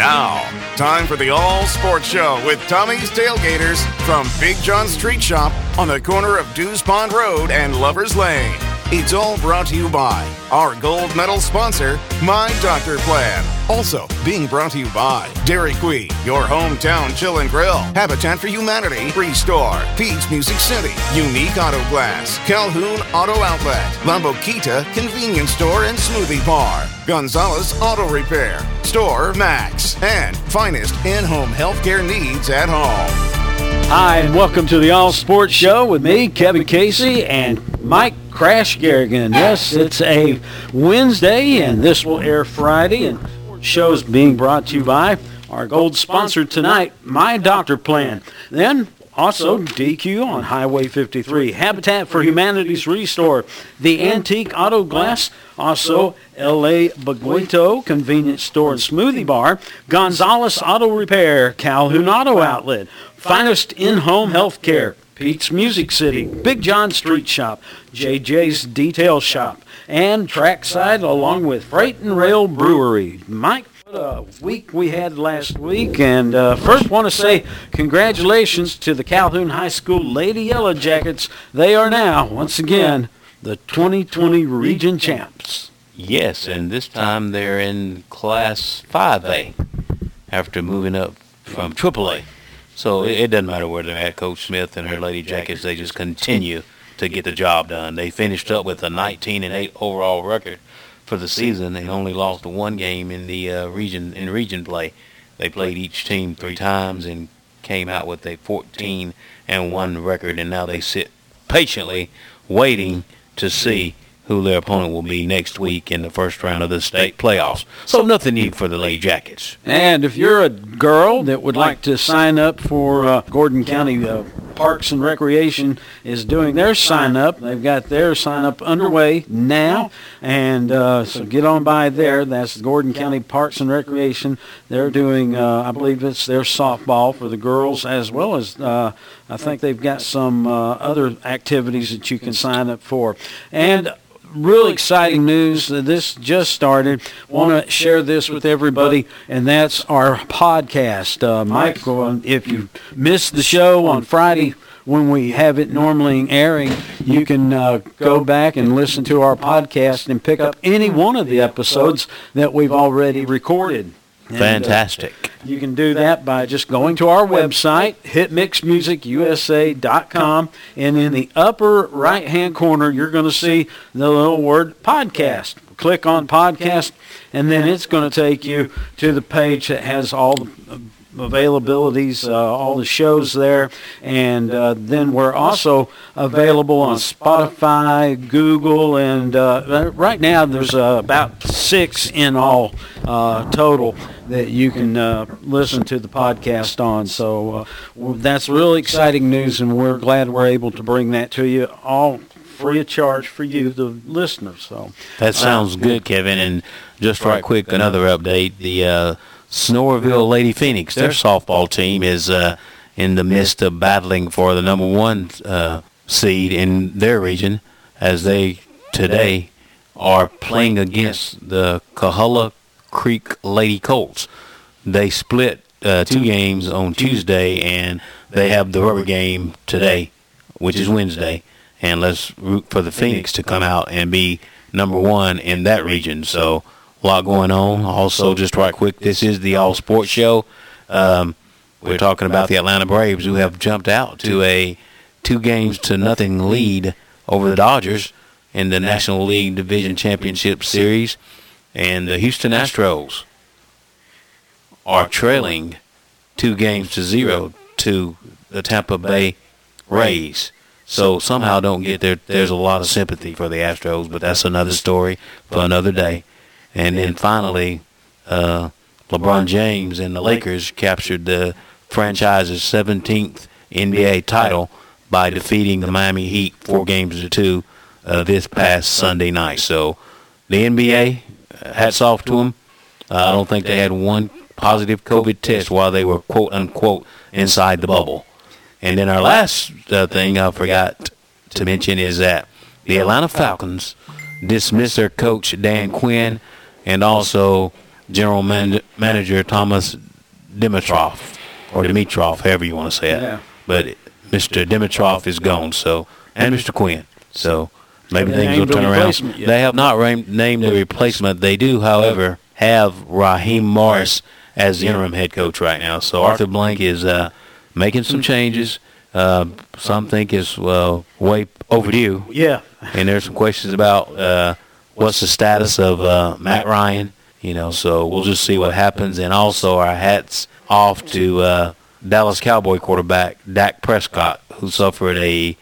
Now, time for the All Sports Show with Tommy's Tailgaters from Big John's Treat Shop on the corner of Dews Pond Road and Lover's Lane. It's all brought to you by our gold medal sponsor, My Doctor Plan. Also being brought to you by Dairy Queen, your hometown chill and grill, Habitat for Humanity, Restore, Pete's Music City, Unique Auto Glass, Calhoun Auto Outlet, Lamboquita Convenience Store and Smoothie Bar, Gonzalez Auto Repair, Store Max, and finest in-home healthcare needs at home. Hi, and welcome to the All Sports Show with me, Kevin Casey, and Mike Crash Garrigan. Yes, it's a Wednesday, and this will air Friday, and the show is being brought to you by our gold sponsor tonight, My Doctor Plan. Then also, DQ on Highway 53, Habitat for Humanity's Restore, the Antique Auto Glass, also LA Baguito Convenience Store and Smoothie Bar, Gonzalez Auto Repair, Calhoun Auto Outlet, Finest In-Home Healthcare, Pete's Music City, Big John's Treat Shop, JJ's Detail Shop, and Trackside along with Freight and Rail Brewery. Mike what a week we had last week, and uh, first want to say congratulations to the Calhoun High School Lady Yellow Jackets. They are now, once again, the 2020 region champs. Yes, and this time they're in Class 5A after moving up from AAA. So it, it doesn't matter where they're at. Coach Smith and her Lady Jackets, they just continue to get the job done. They finished up with a 19 and 8 overall record for the season. They only lost one game in the uh, region in region play. They played each team three times and came out with a 14 and one record, and now they sit patiently waiting to see who their opponent will be next week in the first round of the state playoffs. So nothing new for the Lady Jackets. And if you're a girl that would like to sign up for uh, Gordon County uh, Parks and Recreation is doing their sign up. They've got their sign up underway now, and uh, so get on by there. That's Gordon County Parks and Recreation. They're doing, uh, I believe it's their softball for the girls as well as uh, I think they've got some uh, other activities that you can sign up for. And really exciting news. that This just started. Want to share this with everybody, and that's our podcast. Uh, Mike, if you missed the show on Friday when we have it normally airing, you can uh, go back and listen to our podcast and pick up any one of the episodes that we've already recorded. Fantastic. And, uh, you can do that by just going to our website, hitmixmusicusa.com, and in the upper right-hand corner, you're going to see the little word podcast. Click on podcast, and then it's going to take you to the page that has all the availabilities, uh, all the shows there, and uh, then we're also available on Spotify, Google, and uh, right now there's uh, about six in all uh, total that you can uh, listen to the podcast on. So that's really exciting news, and we're glad we're able to bring that to you all free of charge for you, the listeners. So that sounds good, Kevin. And just right quick, another update: the Sonoraville Lady Phoenix. Their softball team is uh, in the midst of battling for the number one uh, seed in their region as they today are playing against the Coahulla Creek Lady Colts. They split uh, two games on Tuesday and they have the rubber game today, which is Wednesday. And let's root for the Phoenix to come out and be number one in that region. So a lot going on. Also, just right quick, this is the All Sports Show. Um, we're talking about the Atlanta Braves who have jumped out to a two games to nothing lead over the Dodgers in the National League Division Championship Series. And the Houston Astros are trailing two games to zero to the Tampa Bay Rays. So somehow don't get there. There's a lot of sympathy for the Astros, but that's another story for another day. And then finally, uh, LeBron James and the Lakers captured the franchise's 17th NBA title by defeating the Miami Heat four games to two uh, this past Sunday night. So the NBA, uh, hats off to them. Uh, I don't think they had one positive COVID test while they were quote unquote inside the bubble. And then our last uh, thing I forgot to mention is that the Atlanta Falcons dismissed their coach Dan Quinn and also general man- manager Thomas Dimitroff or Dimitroff, however you want to say it. Yeah. But Mr. Dimitroff is gone, so and Mr. Quinn. So maybe things will turn around. They have not ra- named the replacement. They do, however, have Raheem Morris as the interim head coach right now. So Arthur Blank is uh, making some changes. Uh, some think is well way overdue Yeah. and there's some questions about uh, what's the status of uh, Matt Ryan. You know, so we'll just see what happens. And also, our hats off to uh, Dallas Cowboy quarterback Dak Prescott, who suffered a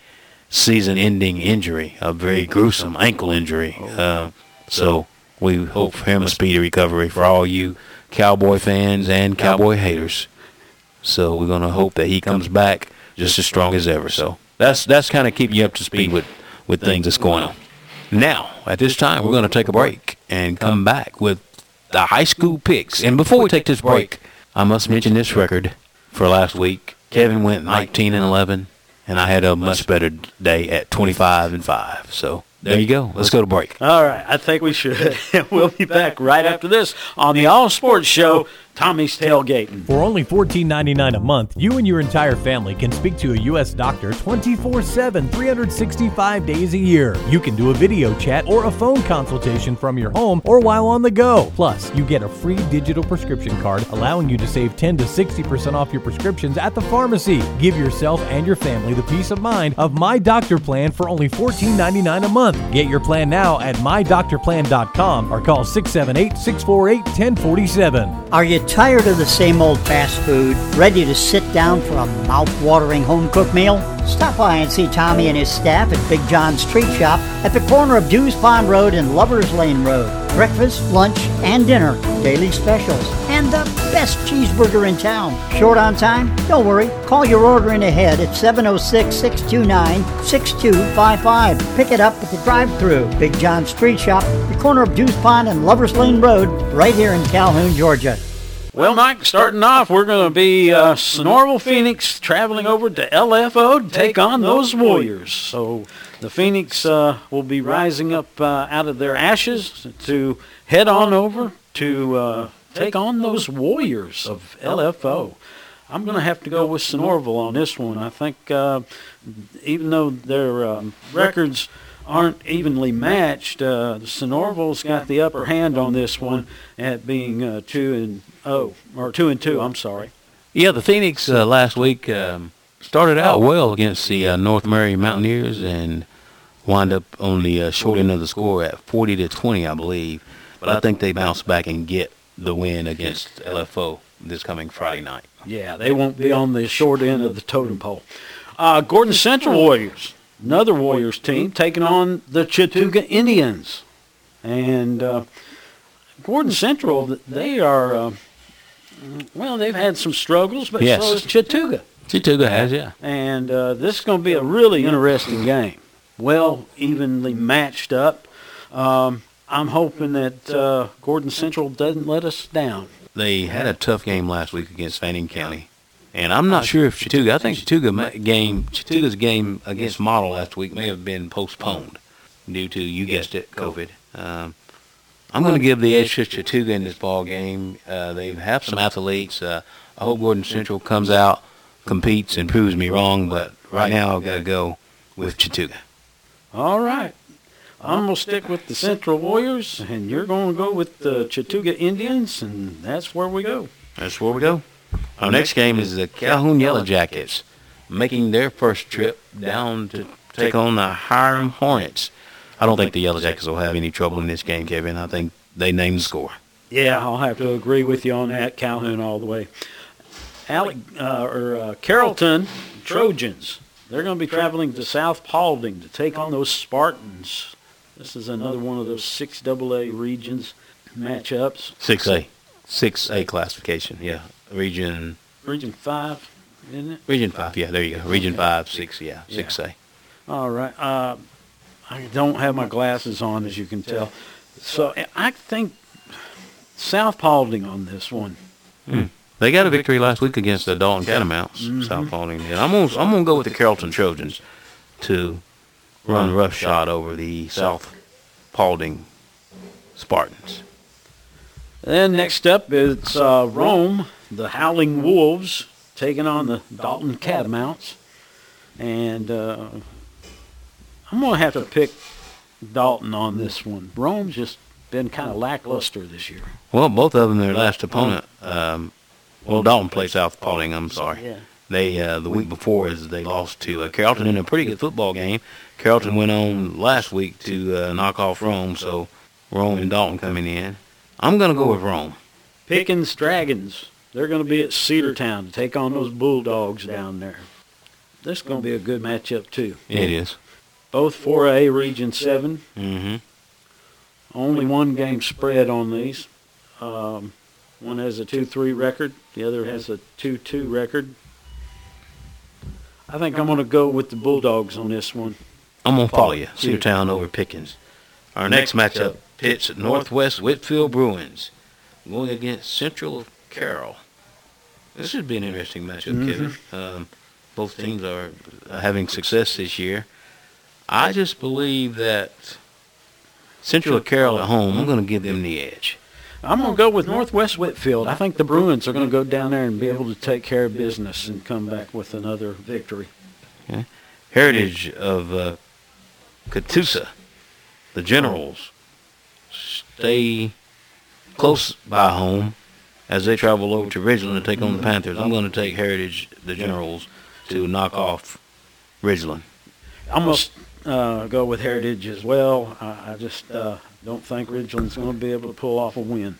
season-ending injury, a very gruesome ankle injury. Uh, so we hope for him a speedy recovery for all you Cowboy fans and Cowboy haters. So we're gonna hope that he comes back just as strong as ever. So that's that's kind of keeping you up to speed with with things that's going on. Now, at this time, we're gonna take a break and come back with the high school picks. And before we take this break, I must mention this record for last week. Kevin went 19 and 11, and I had a much better day at 25 and 5. So there you go. Let's go to break. All right, I think we should. we'll be back right after this on the All Sports Show. Tommy's tailgating. For only $14.99 a month, you and your entire family can speak to a U.S. doctor 24 7, 365 days a year. You can do a video chat or a phone consultation from your home or while on the go. Plus, you get a free digital prescription card allowing you to save 10 to 60% off your prescriptions at the pharmacy. Give yourself and your family the peace of mind of My Doctor Plan for only $14.99 a month. Get your plan now at mydoctorplan.com or call 678 648 1047. Are you tired of the same old fast food? Ready to sit down for a mouth-watering home-cooked meal? Stop by and see Tommy and his staff at Big John's Treat Shop at the corner of Dews Pond Road and Lovers Lane Road. Breakfast, lunch, and dinner, daily specials, and the best cheeseburger in town. Short on time? Don't worry. Call your order in ahead at 706-629-6255. Pick it up at the drive-thru. Big John's Treat Shop, the corner of Dews Pond and Lovers Lane Road, right here in Calhoun, Georgia. Well, Mike, starting off, we're going to be uh, Phoenix traveling over to LFO to take on those Warriors. So the Phoenix uh, will be rising up uh, out of their ashes to head on over to uh, take on those Warriors of LFO. I'm going to have to go with Sonoraville on this one. I think uh, even though their um, records aren't evenly matched, uh, Sonoraville's got the upper hand on this one at being uh, two and oh or two and two. I'm sorry. Yeah, the Phoenix uh, last week um, started out well against the uh, North Murray Mountaineers and wound up on the uh, short end of the score at 40 to 20, I believe. But I think they bounce back and get the win against LFO this coming Friday night. Yeah, they won't be on the short end of the totem pole. Uh, Gordon Central Warriors, another Warriors team, taking on the Chattooga Indians. And uh, Gordon Central, they are, uh, well, they've had some struggles, but Yes. so has Chattooga. Chattooga has, yeah. And uh, this is going to be a really interesting game. Well, evenly matched up. Um, I'm hoping that uh, Gordon Central doesn't let us down. They had a tough game last week against Fannin County. And I'm not sure if Chattooga, I think Chattooga game, Chattooga's game against Model last week may have been postponed due to, you guessed it, COVID. Um, I'm going to give the edge to Chattooga in this ball game. Uh, they have some athletes. Uh, I hope Gordon Central comes out, competes, and proves me wrong. But right now, I've got to go with Chattooga. All right. I'm going to stick with the Central Warriors, and you're going to go with the Chattooga Indians, and that's where we go. That's where we go. Our next game is the Calhoun Yellow Jackets, making their first trip down to take on the Hiram Hornets. I don't think the Yellow Jackets will have any trouble in this game, Kevin. I think they named the score. Yeah, I'll have to agree with you on that. Calhoun all the way. Alec, uh, or uh, Carrollton Trojans. They're going to be traveling to South Paulding to take on those Spartans. This is another one of those six AA regions matchups. 6A. 6A classification, yeah. Region Region five, isn't it? Region 5, yeah, there you go. Region 5, 6, yeah, Yeah. 6A. All right. Uh, I don't have my glasses on, as you can tell. So I think South Paulding on this one. They got a victory last week against the Dalton Catamounts, Mm-hmm. South Paulding. And I'm going to I'm gonna go with the Carrollton Trojans to run roughshod over the South Paulding Spartans. Then next up, it's uh, Rome, the Howling Wolves, taking on the Dalton Catamounts. And uh, I'm going to have to pick Dalton on this one. Rome's just been kind of lackluster this year. Well, both of them, their last opponent, um, well, Dalton played South Paulding, I'm sorry. Yeah. They uh, the week before is they lost to uh, Carrollton in a pretty good football game. Carrollton went on last week to uh, knock off Rome, so Rome and Dalton coming in. I'm gonna go with Rome. Pickens Dragons. They're going to be at Cedartown to take on those Bulldogs down there. This is going to be a good matchup too. It is. Both 4A Region 7. Mm-hmm. Only one game spread on these. Um, one has a 2-3 record. The other has a 2-2 record. I think I'm going to go with the Bulldogs on this one. I'm gonna follow you. Cedartown over Pickens. Our next matchup pits Northwest Whitfield Bruins going against Central Carroll. This should be an interesting matchup, Kevin. Um, both teams are having success this year. I just believe that Central Carroll at home, I'm going to give them the edge. I'm going to go with Northwest Whitfield. I think the Bruins are going to go down there and be able to take care of business and come back with another victory. Heritage of uh, Catoosa, the Generals, stay close by home as they travel over to Ridgeland to take on the Panthers. I'm going to take Heritage, the Generals, to knock off Ridgeland. I'm going to uh, go with Heritage as well. I, I just uh, don't think Ridgeland's going to be able to pull off a win.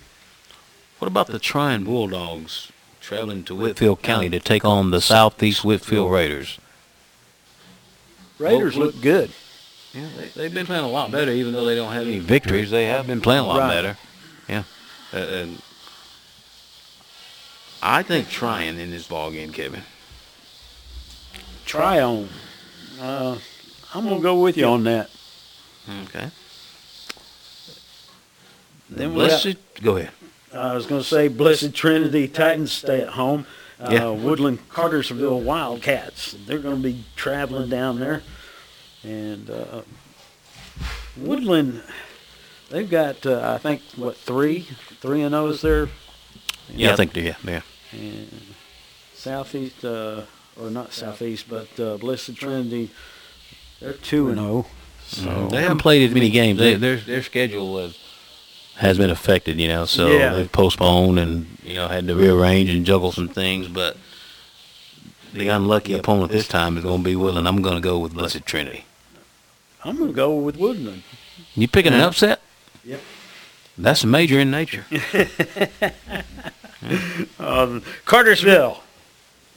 What about the Trion Bulldogs traveling to Whitfield County to take on the Southeast Whitfield Raiders? Raiders look good. Yeah, they, they've been playing a lot better, even though they don't have any victories. They have been playing a lot Right. better. Yeah. Uh, and I think Trion in this ball game, Kevin. Trion. Uh, I'm going to go with you on that. Okay. Then we got- Blessed. Go ahead. I was going to say Blessed Trinity Titans stay at home. Uh, Yeah. Woodland Cartersville Wildcats. They're going to be traveling down there. And uh, Woodland, they've got, uh, I think, what, three? Three and O's there. Yeah, I think they yeah, yeah. And Southeast, uh, or not Southeast, but uh, Blessed Trinity, they're 2 and 0. So They haven't played as many games. They, their their schedule has has been affected, you know. So Yeah. they've postponed and you know had to rearrange and juggle some things. But the unlucky opponent this time is going to be Woodland. I'm going to go with Blessed Trinity. I'm going to go with Woodland. You picking an upset? Yep. That's major in nature. Um, Cartersville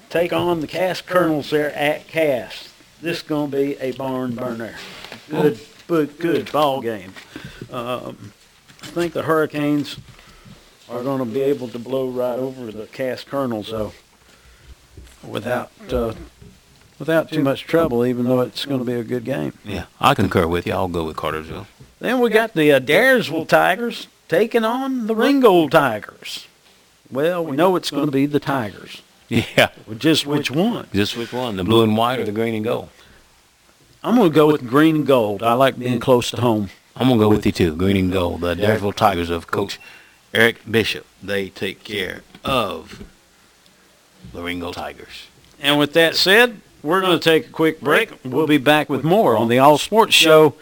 take on the Cass Colonels there at Cass. This is going to be a barn burner. Good, good, good ball game. Um, I think the Hurricanes are going to be able to blow right over the Cass Colonels, though, without uh, without too much trouble. Even though it's going to be a good game. yeah, I concur with you. I'll go with Cartersville. Then we got the uh, Adairsville Tigers taking on the Ringgold Tigers. Well, we know it's going to be the Tigers. Yeah, Well, Just which one? just which one? The blue and white or the green and gold? I'm going to go with green and gold. I like being close to home. I'm gonna go with you too. Green and gold. The Adairsville Tigers of Coach Eric Bishop. They take care of the Ringgold Tigers. And with that said, we're going to take a quick break. We'll be back with more on the All Sports Show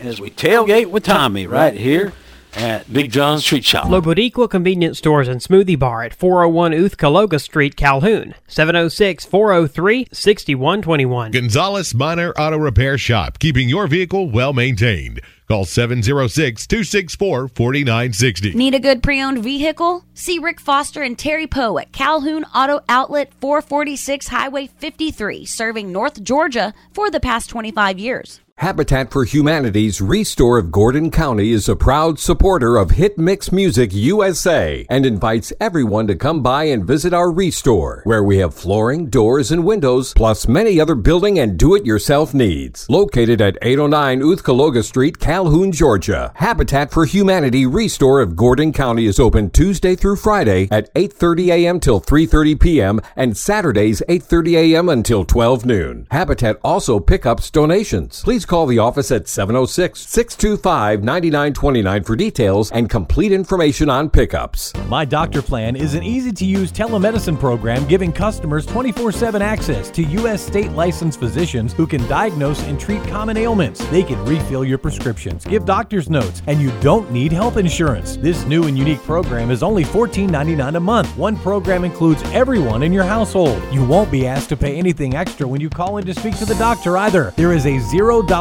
as we tailgate with Tommy right here at Big John's Treat Shop. La Boutique Convenience Stores and Smoothie Bar at 401 Oothcalooga Street, Calhoun. 706 403 6121. Gonzalez Minor Auto Repair Shop, keeping your vehicle well maintained. Call 706 264 4960. Need a good pre owned vehicle? See Rick Foster and Terry Poe at Calhoun Auto Outlet 446 Highway 53, serving North Georgia for the past 25 years. Habitat for Humanity's Restore of Gordon County is a proud supporter of Hit Mix Music USA and invites everyone to come by and visit our Restore, where we have flooring, doors, and windows, plus many other building and do-it-yourself needs. Located at 809 Oothcalooga Street, Calhoun, Georgia. Habitat for Humanity Restore of Gordon County is open Tuesday through Friday at 8:30 a.m. till 3:30 p.m. and Saturdays 8:30 a.m. until 12 noon. Habitat also pickups donations. Please call the office at 706 625 9929 for details and complete information on pickups. My Doctor Plan is an easy to use telemedicine program giving customers 24 7 access to U.S. state licensed physicians who can diagnose and treat common ailments. They can refill your prescriptions, give doctor's notes, and you don't need health insurance. This new and unique program is only $14.99 a month. One program includes everyone in your household. You won't be asked to pay anything extra when you call in to speak to the doctor either. There is a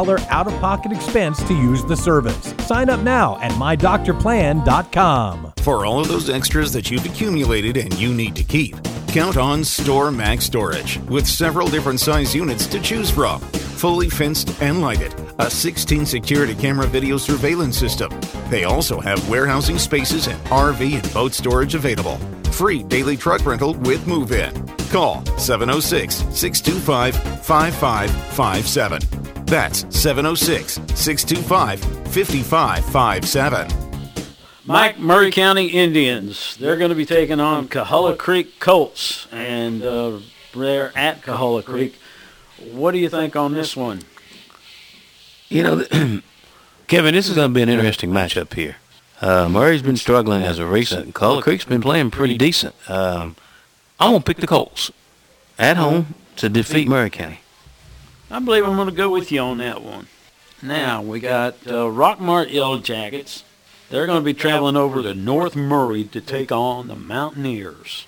$0 out of pocket expense to use the service. Sign up now at mydoctorplan.com. For all of those extras that you've accumulated and you need to keep, count on Store Max Storage with several different size units to choose from. Fully fenced and lighted, a 16 security camera video surveillance system. They also have warehousing spaces and RV and boat storage available. Free daily truck rental with move in. Call 706 625 5557. That's 706 625 5557. Mike Murray County Indians. They're going to be taking on Coahulla Creek Colts, and uh, they're at Coahulla Creek. What do you think on this one? You know, Kevin, this is going to be an interesting matchup here. Uh, Murray's been struggling as of recent. Coahulla Creek's been playing pretty decent. Um, I'm going to pick the Colts at home to defeat Murray County. I believe I'm going to go with you on that one. Now, we got uh, Rockmart Yellow Jackets. They're going to be traveling over to North Murray to take on the Mountaineers.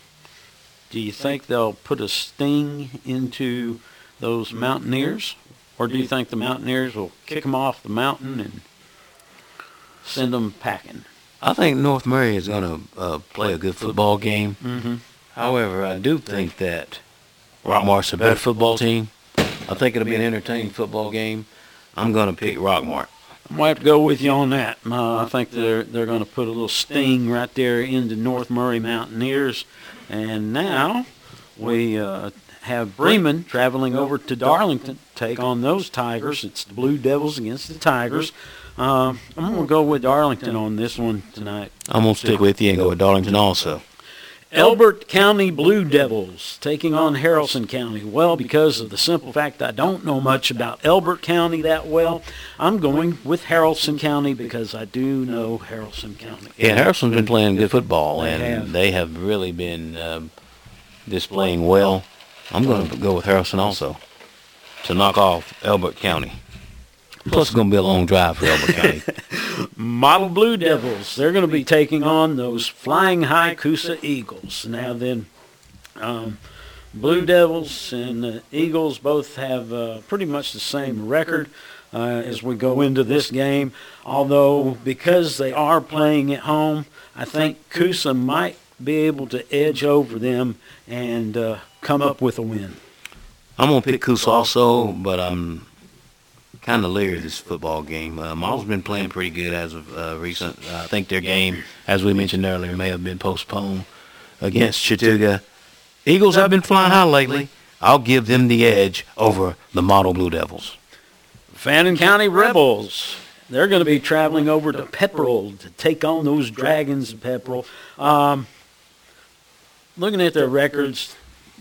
Do you think they'll put a sting into those Mountaineers? Or do you think the Mountaineers will kick them off the mountain and send them packing? I think North Murray is going to uh, play a good football game. Mm-hmm. However, I do think that Rockmart's a better football team. I think it'll be an entertaining football game. I'm going to pick Rockmart. I'm gonna have to go with you on that. Uh, I think they're they're going to put a little sting right there into North Murray Mountaineers, and now we uh, have Bremen traveling over to Darlington to take on those Tigers. It's the Blue Devils against the Tigers. Uh, I'm going to go with Darlington on this one tonight. I'm going to stick with you and go with Darlington also. Elbert County Blue Devils taking on Haralson County. Well, because of the simple fact I don't know much about Elbert County that well, I'm going with Haralson County because I do know Haralson County. Yeah, Haralson's been playing good football, They and have. they have really been um, displaying well. I'm going to go with Harrison also to knock off Elbert County. Plus, it's going to be a long drive for Elbert County. Model Blue Devils. They're going to be taking on those Flying High Coosa Eagles. Now then, um, Blue Devils and the Eagles both have uh, pretty much the same record uh, as we go into this game. Although because they are playing at home, I think Coosa might be able to edge over them and uh, come up with a win. I'm going to pick Coosa also, but I'm kind of leery of this football game. Uh, Model's been playing pretty good as of uh, recent. Uh, I think their game, as we mentioned earlier, may have been postponed against Chattooga. Eagles have been flying high lately. I'll give them the edge over the Model Blue Devils. Fannin County Rebels. They're going to be traveling over to Pepperell to take on those Dragons of Pepperell. Um, looking at their records,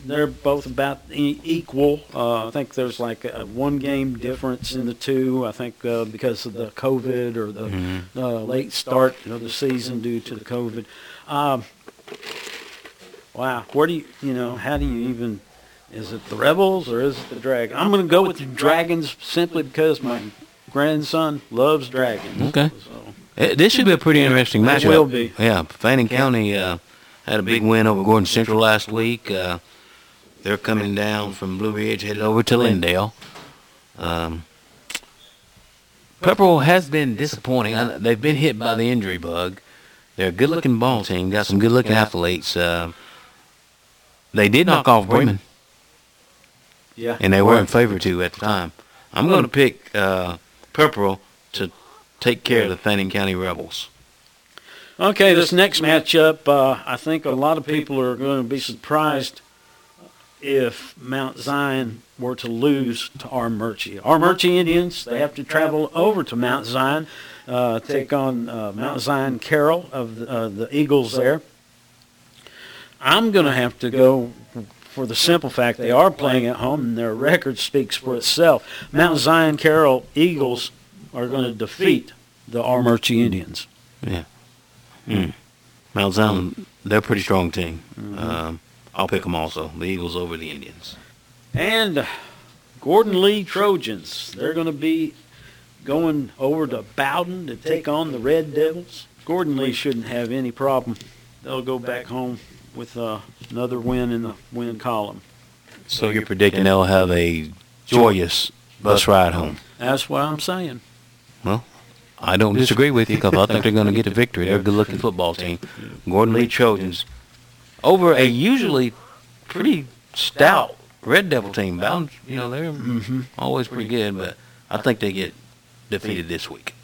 they're both about e- equal. Uh, I think there's like a one game difference in the two. I think uh, because of the COVID or the uh, late start of the season due to the COVID. Um, wow, where do you you know how do you even is it the Rebels or is it the Dragons? I'm going to go with the Dragons simply because my grandson loves dragons. Okay. So, Eh, This should be a pretty interesting It matchup. will be. Yeah, Fannin County uh, had a big win over Gordon Central last week. They're coming down from Blue Ridge, headed over to Lindale. Um, Pepperell has been disappointing. I, they've been hit by the injury bug. They're a good-looking ball team. Got some good-looking athletes. Uh, they did knock off Bremen, yeah. and they were in favor to at the time. I'm going to pick uh, Pepperell to take care of the Fannin County Rebels. Okay, this next matchup, uh, I think a lot of people are going to be surprised if Mount Zion were to lose to Armuchee. Armuchee Indians, they have to travel over to Mount Zion, uh, take on uh, Mount Zion Carroll of the, uh, the Eagles there. I'm going to have to go for the simple fact they are playing at home and their record speaks for itself. Mount Zion Carroll Eagles are going to defeat the Armuchee Indians. Yeah. Mm. Mount Zion, they're a pretty strong team. Mm-hmm. Um, I'll pick them also. The Eagles over the Indians. And Gordon Lee Trojans, they're going to be going over to Bowdon to take on the Red Devils. Gordon Lee shouldn't have any problem. They'll go back home with uh, another win in the win column. So you're predicting they'll have a joyous bus ride home? That's what I'm saying. Well, I don't disagree with you because I think they're going to get a victory. They're a good-looking football team. Gordon Lee Trojans over a usually pretty stout Red Devil team. Bound, you know, they're mm-hmm. always pretty good, but I think they get defeated this week.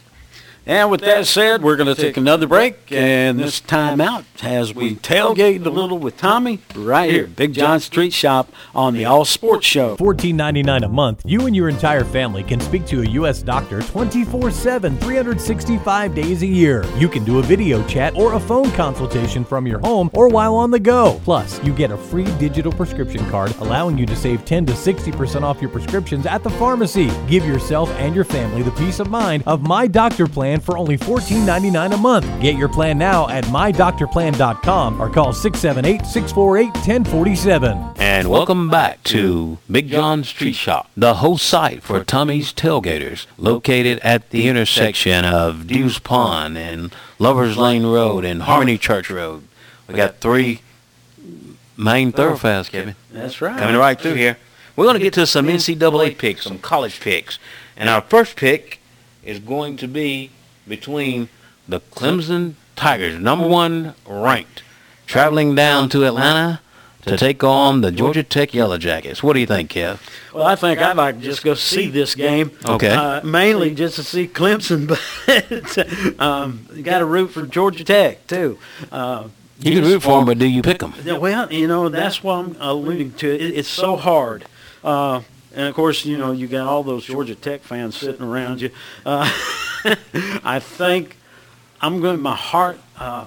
And with that said, we're going to take another break, and this time out as we tailgate a little with Tommy right here, Big John's Treat Shop on the All Sports Show. Fourteen ninety nine a month, you and your entire family can speak to a U.S. doctor 24-7, 365 days a year. You can do a video chat or a phone consultation from your home or while on the go. Plus, you get a free digital prescription card allowing you to save 10 to 60% off your prescriptions at the pharmacy. Give yourself and your family the peace of mind of My Doctor Plan plan for only $14.99 a month. Get your plan now at mydoctorplan.com or call 678 648 1047. And welcome back to Big John's Treat Shop, the host site for Tommy's Tailgaters, located at the intersection of Dews Pond and Lovers Lane Road and Harmony Church Road. We got three main thoroughfares, Kevin. That's right. Coming right through here. We're going to get to some NCAA picks, some college picks. And our first pick is going to be between the Clemson Tigers, number one ranked, traveling down to Atlanta to take on the Georgia Tech Yellow Jackets. What do you think, Kev? Well, I think I'd like to just go see this game. Okay. Uh, mainly just to see Clemson, but um, you got to root for Georgia Tech too. Uh, you can root for them, but do you pick them? Well, you know that's what I'm alluding to. It's so hard. Uh, and of course, you know, you got all those Georgia Tech fans sitting around you. Uh, I think I'm going. My heart uh,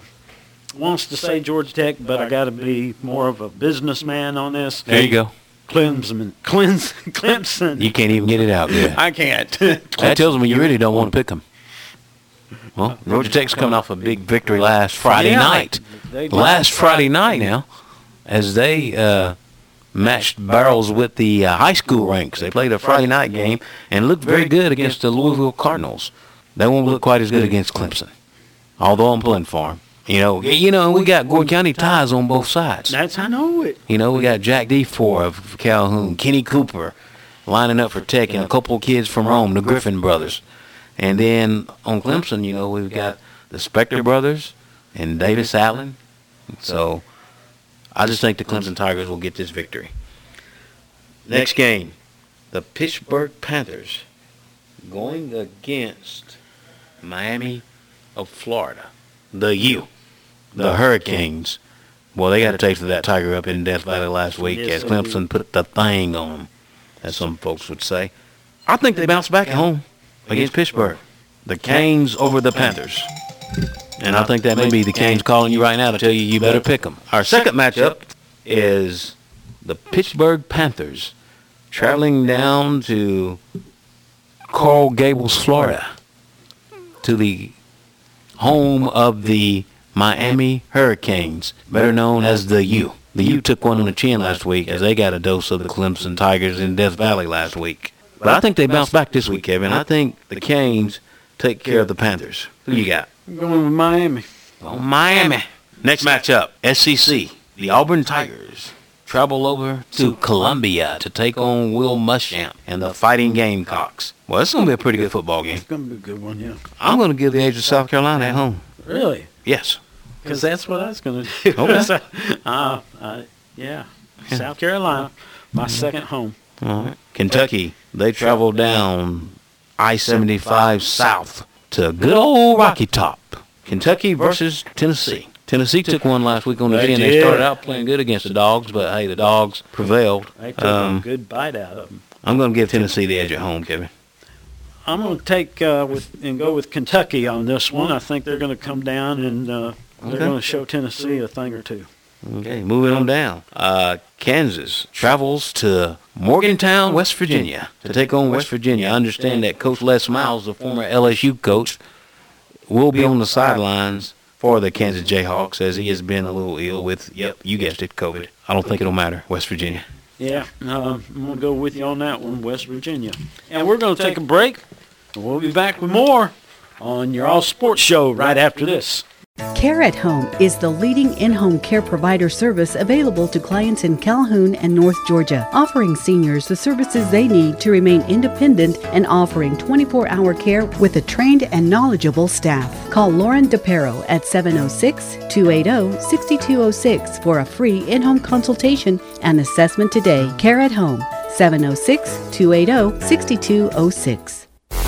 wants to say Georgia Tech, but I got to be more of a businessman on this. There you go. Clemson, Clemson, Clemson. You can't even get it out. Yeah. I can't. that tells me you really don't want to pick them. Well, Georgia Tech's coming off a big victory last Friday yeah, night. They, they last Friday night now, as they uh, matched barrels with the uh, high school ranks. They played a Friday night game and looked very good against the Louisville Cardinals. They won't look quite as good against Clemson, although I'm pulling for them. You know, you know, we got Gordon County ties on both sides. That's how I know it. You know, we got Jack DeFoor of Calhoun, Kenny Cooper lining up for Tech, and a couple of kids from Rome, the Griffin brothers. And then on Clemson, you know, we've got the Spector brothers and Davis Allen. So I just think the Clemson Tigers will get this victory. Next game, the Pittsburgh Panthers going against Miami of Florida. The U, the Hurricanes. Well, they got a taste of that tiger up in Death Valley last week Yes, as Clemson put the thing on them, as some folks would say. I think they bounce back at home against Pittsburgh. The Canes over the Panthers. And I think that may be the Canes calling you right now to tell you you better pick them. Our second matchup is the Pittsburgh Panthers traveling down to Coral Gables, Florida, to the home of the Miami Hurricanes, better known as the U. The U took one on the chin last week as they got a dose of the Clemson Tigers in Death Valley last week. But I think they bounce back this week, Kevin. I think the Canes take care of the Panthers. Who you got? I'm going with Miami. Oh, Miami. Next matchup, SEC. The Auburn Tigers travel over to Columbia to take on Will Muschamp and the Fighting Gamecocks. Well, it's going to be a pretty good football game. It's going to be a good one, yeah. I'm going to give the edge of South Carolina at home. Really? Yes. Because that's what I was going to do. Okay. So, uh, uh, yeah. South Carolina, my second home. All right. Kentucky, they travel down I-75 south to good old Rocky Top. Kentucky versus Tennessee. Tennessee took one last week on the They chin. They started out playing good against the Dogs, but hey, the Dogs prevailed. They took Um, a good bite out of them. I'm going to give Tennessee the edge at home, Kevin. I'm going to take uh, with and go with Kentucky on this one. I think they're going to come down and uh, they're going to show Tennessee a thing or two. Okay, moving on down. Uh, Kansas travels to Morgantown, West Virginia, to take on West Virginia. I understand that Coach Les Miles, the former LSU coach, will be on the sidelines for the Kansas Jayhawks as he has been a little ill with, yep, you guessed it, COVID. I don't think it'll matter, West Virginia. Yeah, um, I'm going to go with you on that one, West Virginia. And we're going to take a break. We'll be back with more on your All Sports Show right after this. Care at Home is the leading in home care provider service available to clients in Calhoun and North Georgia, offering seniors the services they need to remain independent and offering 24 hour care with a trained and knowledgeable staff. Call Lauren DePero at 706 280 6206 for a free in home consultation and assessment today. Care at Home 706 280 6206.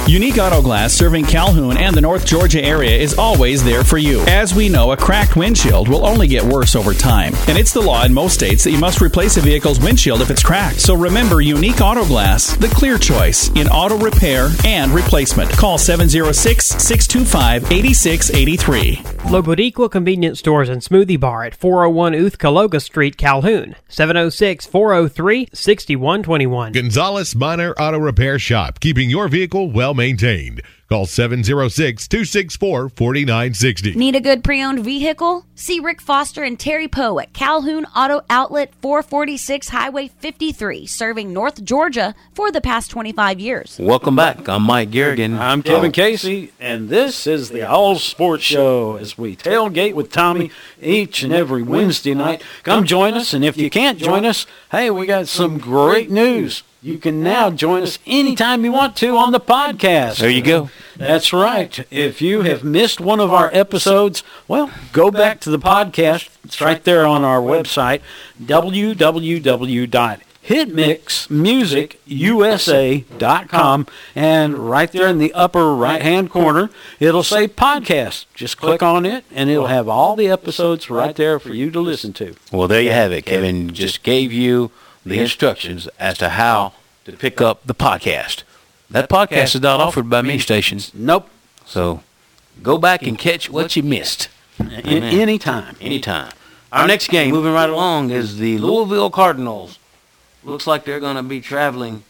Unique Auto Glass serving Calhoun and the North Georgia area is always there for you. As we know, a cracked windshield will only get worse over time. And it's the law in most states that you must replace a vehicle's windshield if it's cracked. So remember Unique Auto Glass, the clear choice in auto repair and replacement. Call 706 625 8683. La Convenience Stores and Smoothie Bar at 401 Oothcalooga Street, Calhoun. 706 403 6121. Gonzalez Minor Auto Repair Shop, keeping your vehicle well maintained. Call 706 264 4960. Need a good pre owned vehicle? See Rick Foster and Terry Poe at Calhoun Auto Outlet 446 Highway 53, serving North Georgia for the past 25 years. Welcome back. I'm Mike Garrigan. I'm Kevin Casey, and this is the All Sports Show as we tailgate with Tommy each and every Wednesday night. Come join us, and if you can't join us, hey, we got some great news. You can now join us anytime you want to on the podcast. There you go. That's right. If you have missed one of our episodes, well, go back to the podcast. It's right there on our website, www.hitmixmusicusa.com. And right there in the upper right hand corner, it'll say podcast. Just click on it, and it'll have all the episodes right there for you to listen to. Well, there you have it. Kevin just gave you the instructions as to how to pick up the podcast. That podcast is not offered by many stations. Nope. So go back and catch what you missed. In, anytime. Anytime. Our next game, moving right along, is the Louisville Cardinals. Looks like they're going to be traveling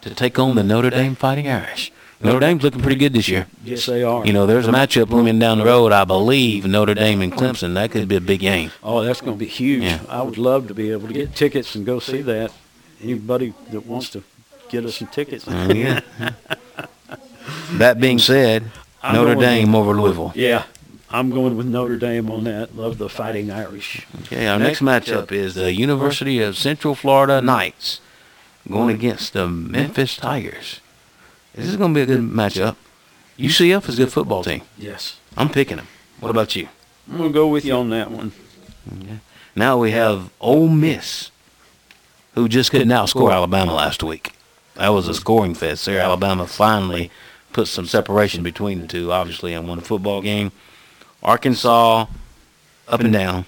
to take on the Notre Dame Fighting Irish. Notre Dame's looking pretty good this year. Yes, they are. You know, there's a matchup looming down the road, I believe, Notre Dame and Clemson. That could be a big game. Oh, that's going to be huge. Yeah. I would love to be able to get tickets and go see that. Anybody that wants to get us some tickets. Uh, yeah. that being said, I'm Notre Dame with- over Louisville. Yeah, I'm going with Notre Dame on that. Love the Fighting Irish. Okay, our next matchup is the University of Central Florida Knights going against the Memphis Tigers. This is going to be a good matchup. UCF is a good football team. Yes. I'm picking them. What about you? I'm going to go with you on that one. Okay. Now we have Ole Miss, who just couldn't outscore Alabama last week. That was a scoring fest there. Alabama finally put some separation between the two, obviously, and won a football game. Arkansas, up and down.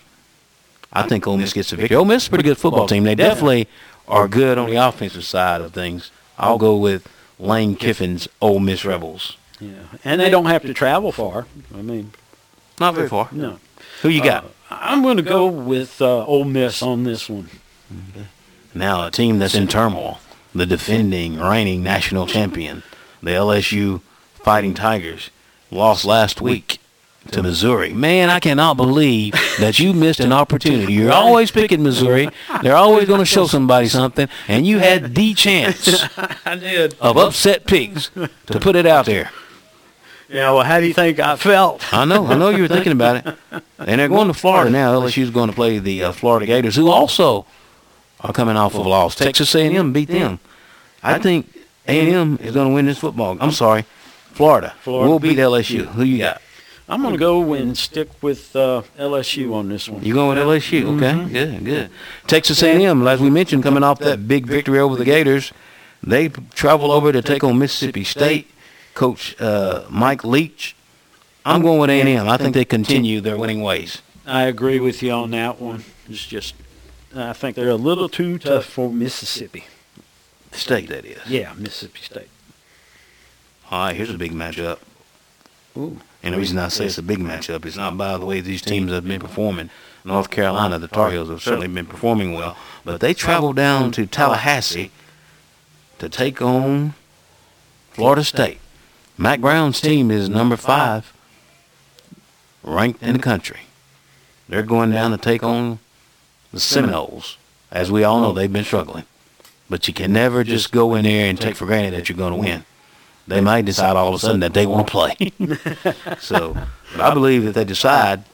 I think Ole Miss gets a victory. Ole Miss is a pretty good football team. They definitely are good on the offensive side of things. I'll go with Lane Kiffin's Ole Miss Rebels. Yeah, and they don't have to travel far. I mean, Not very far. no. Who you got? Uh, I'm going to go with uh, Ole Miss on this one. Now, a team that's in turmoil, the defending, reigning national champion, the LSU Fighting Tigers, lost last week to Missouri. Man, I cannot believe that you missed an opportunity. You're always picking Missouri. They're always going to show somebody something, and you had the chance I did. of upset pigs to put it out there. Yeah, well, how do you think I felt? I know, I know you were thinking about it. And they're going to Florida now. LSU's going to play the uh, Florida Gators, who also are coming off of a loss. Texas A&M beat them. I think A&M is going to win this football. I'm sorry, Florida. Florida. will beat LSU. Who you got? I'm going to go and stick with uh, LSU on this one. You going with LSU? Okay, good, good. Texas A&M, as we mentioned, coming off that big victory over the Gators, they travel over to take on Mississippi State. Coach uh, Mike Leach. I'm going with A&M. I think they continue their winning ways. I agree with you on that one. It's just, I think they're a little too tough for Mississippi. State, that is. Yeah, Mississippi State. All right, here's a big matchup. Ooh. And the reason I say it's a big matchup is not by the way these teams have been performing. North Carolina, the Tar Heels have certainly been performing well, but they travel down to Tallahassee to take on Florida State. Mack Brown's team is number five, ranked in the country. They're going down to take on the Seminoles. As we all know, they've been struggling. But you can never just go in there and take for granted that you're going to win. They might decide all of a sudden that they want to play. so I believe if they decide,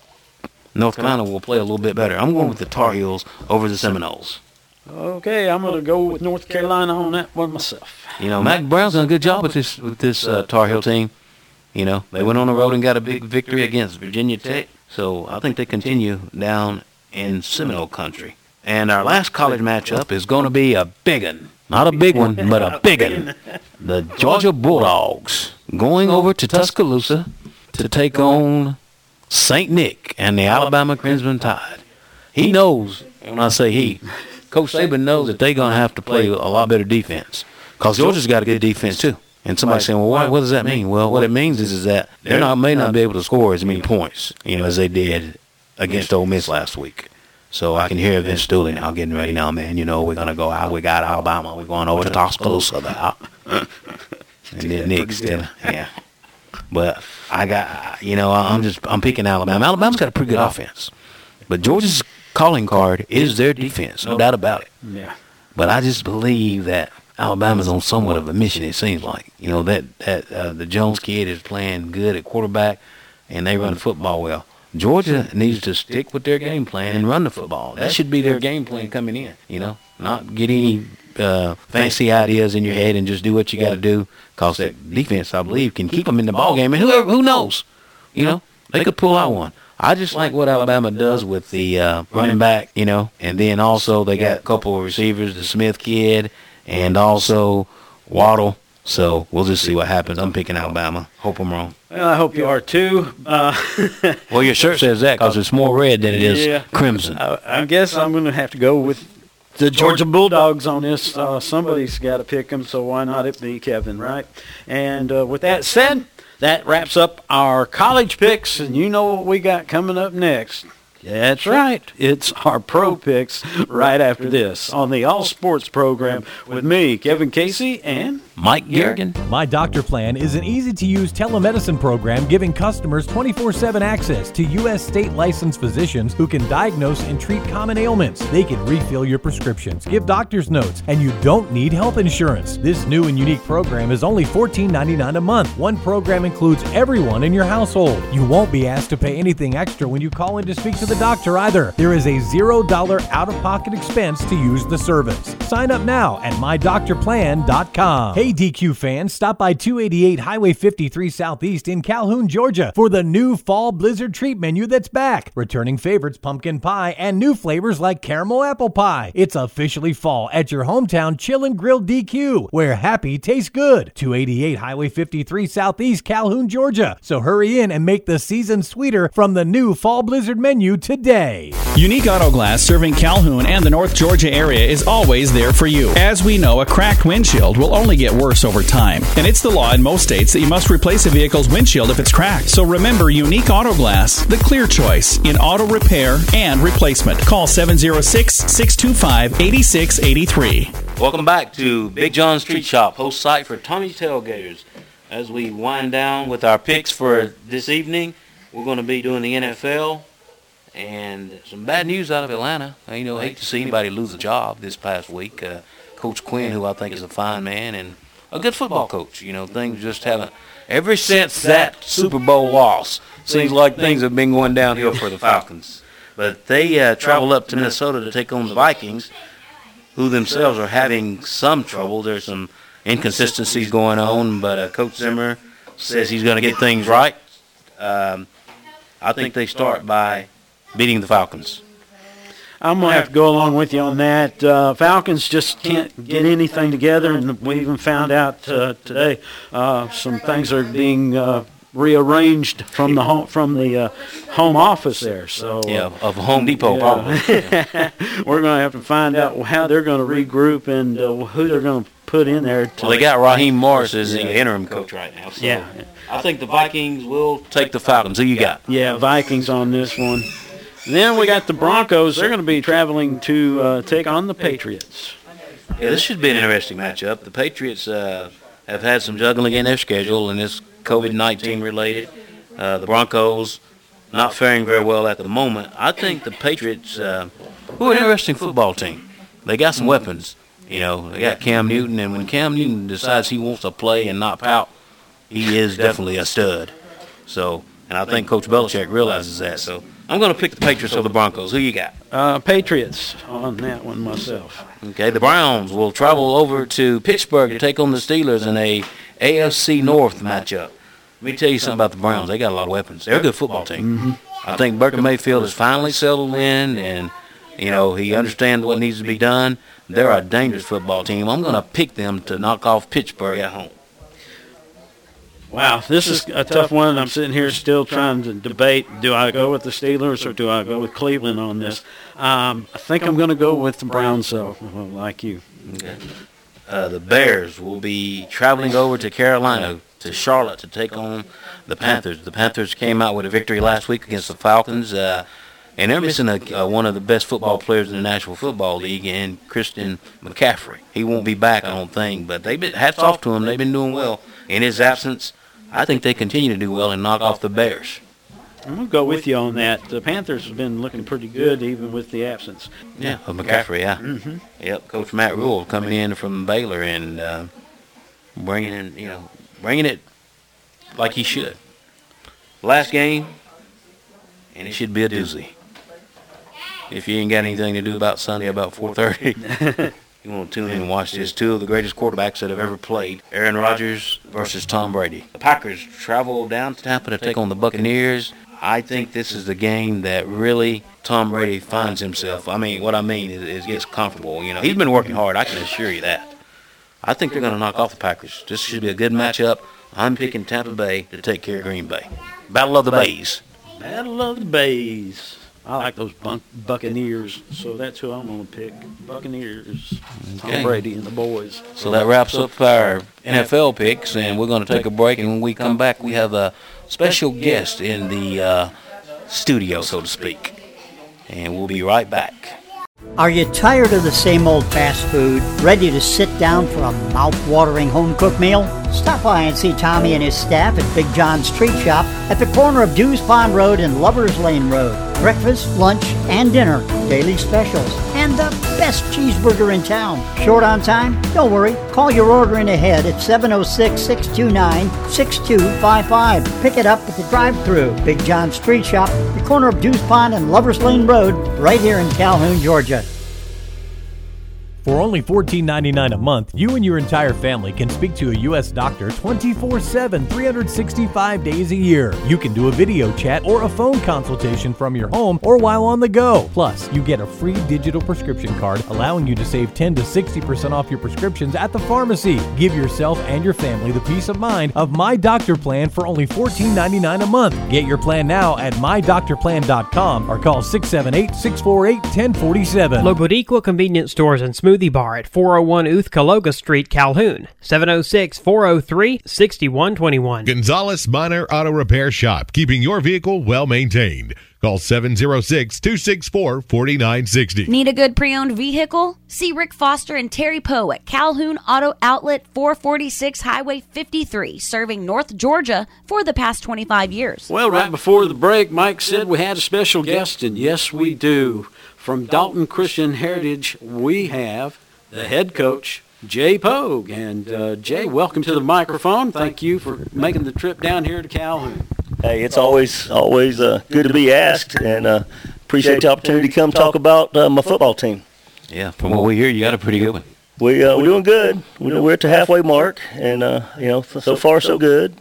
North Carolina will play a little bit better. I'm going with the Tar Heels over the Seminoles. Okay, I'm going to go with North Carolina on that one myself. You know, Mack Brown's done a good job with this with this uh, Tar Heel team. You know, they went on the road and got a big victory against Virginia Tech. So I think they continue down in Seminole country. And our last college matchup is going to be a big one. Not a big one, but a big one. The Georgia Bulldogs going over to Tuscaloosa to take on St. Nick and the Alabama Crimson Tide. He knows, when I say he, Coach Saban knows that they're going to have to play a lot better defense because Georgia's got a good defense too. And somebody's saying, well, what, does that mean? Well, what it means is, is that they're not may not be able to score as many points, you know, as they did against Ole Miss last week. So I can hear Vince Dooley now getting ready now, man. You know, we're gonna go out. We got Alabama. We're going over to Tuscaloosa now. and then Nick still, yeah. But I got, you know, I'm just I'm picking Alabama. Alabama's got a pretty good offense, but Georgia's calling card is their defense, no doubt about it. Yeah. But I just believe that Alabama's on somewhat of a mission. It seems like you know that that uh, the Jones kid is playing good at quarterback, and they run the football well. Georgia needs to stick with their game plan and run the football. That should be their game plan coming in. You know, not get any uh, fancy ideas in your head and just do what you got to do. Cause that defense, I believe, can keep them in the ball game. And whoever, who knows, you know, they could pull out one. I just like what Alabama does with the uh, running back, you know, and then also they got a couple of receivers, the Smith kid, and also Waddle. So we'll just see what happens. I'm picking Alabama. Hope I'm wrong. Well, I hope you are too. Uh, well, your shirt says that because it's more red than it is yeah. crimson. I, I guess I'm going to have to go with the Georgia Bulldogs on this. Uh, somebody's got to pick them, so why not it be Kevin, right? And uh, with that said, that wraps up our college picks, and you know what we got coming up next. That's right. It's our pro picks right after this on the All Sports program with me, Kevin Casey, and Mike Garrigan. My Doctor Plan is an easy to use telemedicine program giving customers 24 7 access to U.S. state licensed physicians who can diagnose and treat common ailments. They can refill your prescriptions, give doctor's notes, and you don't need health insurance. This new and unique program is only $14.99 a month. One program includes everyone in your household. You won't be asked to pay anything extra when you call in to speak to the doctor either. There is a $0 out of pocket expense to use the service. Sign up now at mydoctorplan.com. Hey, DQ fans, stop by 288 Highway 53 Southeast in Calhoun, Georgia for the new fall blizzard treat menu that's back. Returning favorites pumpkin pie and new flavors like caramel apple pie. It's officially fall at your hometown Chill and Grill DQ, where happy tastes good. 288 Highway 53 Southeast Calhoun, Georgia. So hurry in and make the season sweeter from the new fall blizzard menu today. Unique Auto Glass serving Calhoun and the North Georgia area is always there for you. As we know, a cracked windshield will only get worse over time. And it's the law in most states that you must replace a vehicle's windshield if it's cracked. So remember Unique Auto Glass, the clear choice in auto repair and replacement. Call 706 625 8683. Welcome back to Big John's Treat Shop, host site for Tommy's Tailgaters. As we wind down with our picks for this evening, we're going to be doing the NFL and some bad news out of Atlanta. You know, hate to see anybody lose a job this past week. Uh, coach Quinn, who I think is a fine man and a good football coach. You know, things just haven't. Ever since that Super Bowl loss, seems like things have been going downhill for the Falcons. But they uh, travel up to Minnesota to take on the Vikings, who themselves are having some trouble. There's some inconsistencies going on, but uh, Coach Zimmer says he's going to get things right. Um, I think they start by beating the Falcons. I'm gonna have to go along with you on that. Uh, Falcons just can't get anything together, and we even found out uh, today uh, some things are being uh, rearranged from the home from the uh, home office there. So yeah, of Home Depot probably. We're gonna have to find out how they're gonna regroup and uh, who they're gonna put in there. To Well, they got Raheem Morris as the interim coach right now. So Yeah. I think the Vikings will take the Falcons. Who you got? Yeah, Vikings on this one. Then we got the Broncos. They're going to be traveling to uh, take on the Patriots. Yeah, this should be an interesting matchup. The Patriots uh, have had some juggling in their schedule, and it's COVID-19 related. Uh, the Broncos not faring very well at the moment. I think the Patriots, uh, who are an interesting football team. They got some weapons. You know, they got Cam Newton, and when Cam Newton decides he wants to play and not pout, he is definitely a stud. So, and I think Coach Belichick realizes that. So, I'm going to pick the Patriots over the Broncos. Who you got? Uh, Patriots on that one myself. Okay, the Browns will travel over to Pittsburgh to take on the Steelers in a AFC North matchup. Let me tell you something about the Browns. They got a lot of weapons. They're a good football team. I think Baker Mayfield has finally settled in, and you know he understands what needs to be done. They're a dangerous football team. I'm going to pick them to knock off Pittsburgh at home. Wow, this is a tough one. I'm sitting here still trying to debate: do I go with the Steelers or do I go with Cleveland on this? Um, I think I'm going to go with the Browns, though, like you. Okay. Uh, the Bears will be traveling over to Carolina, to Charlotte, to take on the Panthers. The Panthers came out with a victory last week against the Falcons, uh, and they're missing a, uh, one of the best football players in the National Football League, and Christian McCaffrey. He won't be back, I don't think, but they've been hats off to him. They've been doing well in his absence. I think they continue to do well and knock off the Bears. I'm going to go with you on that. The Panthers have been looking pretty good, even with the absence. Yeah, of McCaffrey, yeah. Mhm. Yep, Coach Matt Rhule coming in from Baylor and uh, bringing in, you know, bringing it like he should. Last game, and it should be a doozy. If you ain't got anything to do about Sunday about 4:30, you want to tune in and watch this. Two of the greatest quarterbacks that have ever played: Aaron Rodgers versus Tom Brady. The Packers travel down to Tampa to take on the Buccaneers. I think this is the game that really Tom Brady finds himself. I mean, what I mean is, is gets comfortable. You know, he's been working hard. I can assure you that. I think they're going to knock off the Packers. This should be a good matchup. I'm picking Tampa Bay to take care of Green Bay. Battle of the Bays. Battle of the Bays. I like those bunk- Buccaneers, so that's who I'm going to pick. Buccaneers, Tom Okay. Brady and the boys. So that wraps up our NFL picks, and we're going to take a break. And when we come back, we have a special guest in the uh, studio, so to speak. And we'll be right back. Are you tired of the same old fast food? Ready to sit down for a mouth-watering home-cooked meal? Stop by and see Tommy and his staff at Big John's Treat Shop at the corner of Dews Pond Road and Lovers Lane Road. Breakfast, lunch, and dinner, daily specials, and the best cheeseburger in town. Short on time? Don't worry. Call your order in ahead at 706-629-6255. Pick it up at the drive through Big John's Treat Shop, the corner of Dews Pond and Lovers Lane Road, right here in Calhoun, Georgia. For only $14.99 a month, you and your entire family can speak to a U.S. doctor 24 7, 365 days a year. You can do a video chat or a phone consultation from your home or while on the go. Plus, you get a free digital prescription card allowing you to save 10 to 60% off your prescriptions at the pharmacy. Give yourself and your family the peace of mind of My Doctor Plan for only $14.99 a month. Get your plan now at mydoctorplan.com or call 678 648 1047. Lo Boutique Convenience Stores and Smoothie Bar at 401 Oothcalooga Street, Calhoun. 706 403 6121. Gonzalez Minor Auto Repair Shop, keeping your vehicle well maintained. Call 706 264 4960. Need a good pre owned vehicle? See Rick Foster and Terry Poe at Calhoun Auto Outlet 446 Highway 53, serving North Georgia for the past 25 years. Well, right before the break, Mike said we had a special guest, and yes, we do. From Dalton Christian Heritage, we have the head coach, Jay Pogue. And uh, Jay, welcome to the microphone. Thank you for making the trip down here to Calhoun. Hey, it's always always uh, good to be asked, and uh, appreciate the opportunity to come talk about uh, my football team. Yeah, from what we hear, you got a pretty good one. We uh, we're doing good. We're, we're at the halfway mark, and uh, you know so far so good.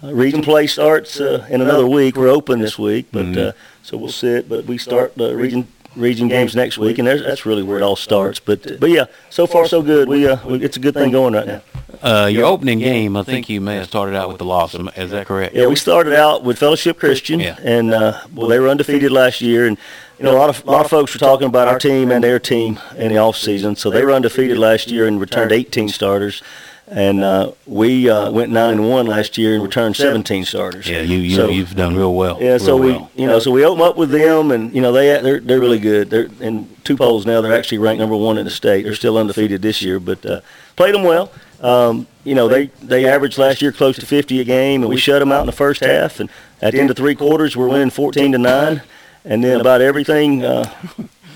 Uh, region play starts uh, in another week. We're open this week, but Mhm. uh, so we'll sit. But we start the region region games next week, and there's, that's really where it all starts. But but yeah, so far so good. We uh, we, it's a good thing going right now. Uh, your opening game, I think you may have started out with the loss. Is that correct? Yeah, we started out with Fellowship Christian, Yeah. and uh, well, they were undefeated last year, and you know, a lot of a lot of folks were talking about our team and their team in the off season. So they were undefeated last year and returned 18 starters, and uh, we uh, went nine and one last year and returned 17 starters. Yeah, you you So- you've done real well. Yeah, so we, well. you know, so we open up with them, and you know they they're they're really good. They're in two polls now. They're actually ranked number one in the state. They're still undefeated this year, but uh, played them well. Um, you know, they they averaged last year close to 50 a game, and we shut them out in the first half. And at the end of three quarters, we're winning 14 to nine, and then about everything uh,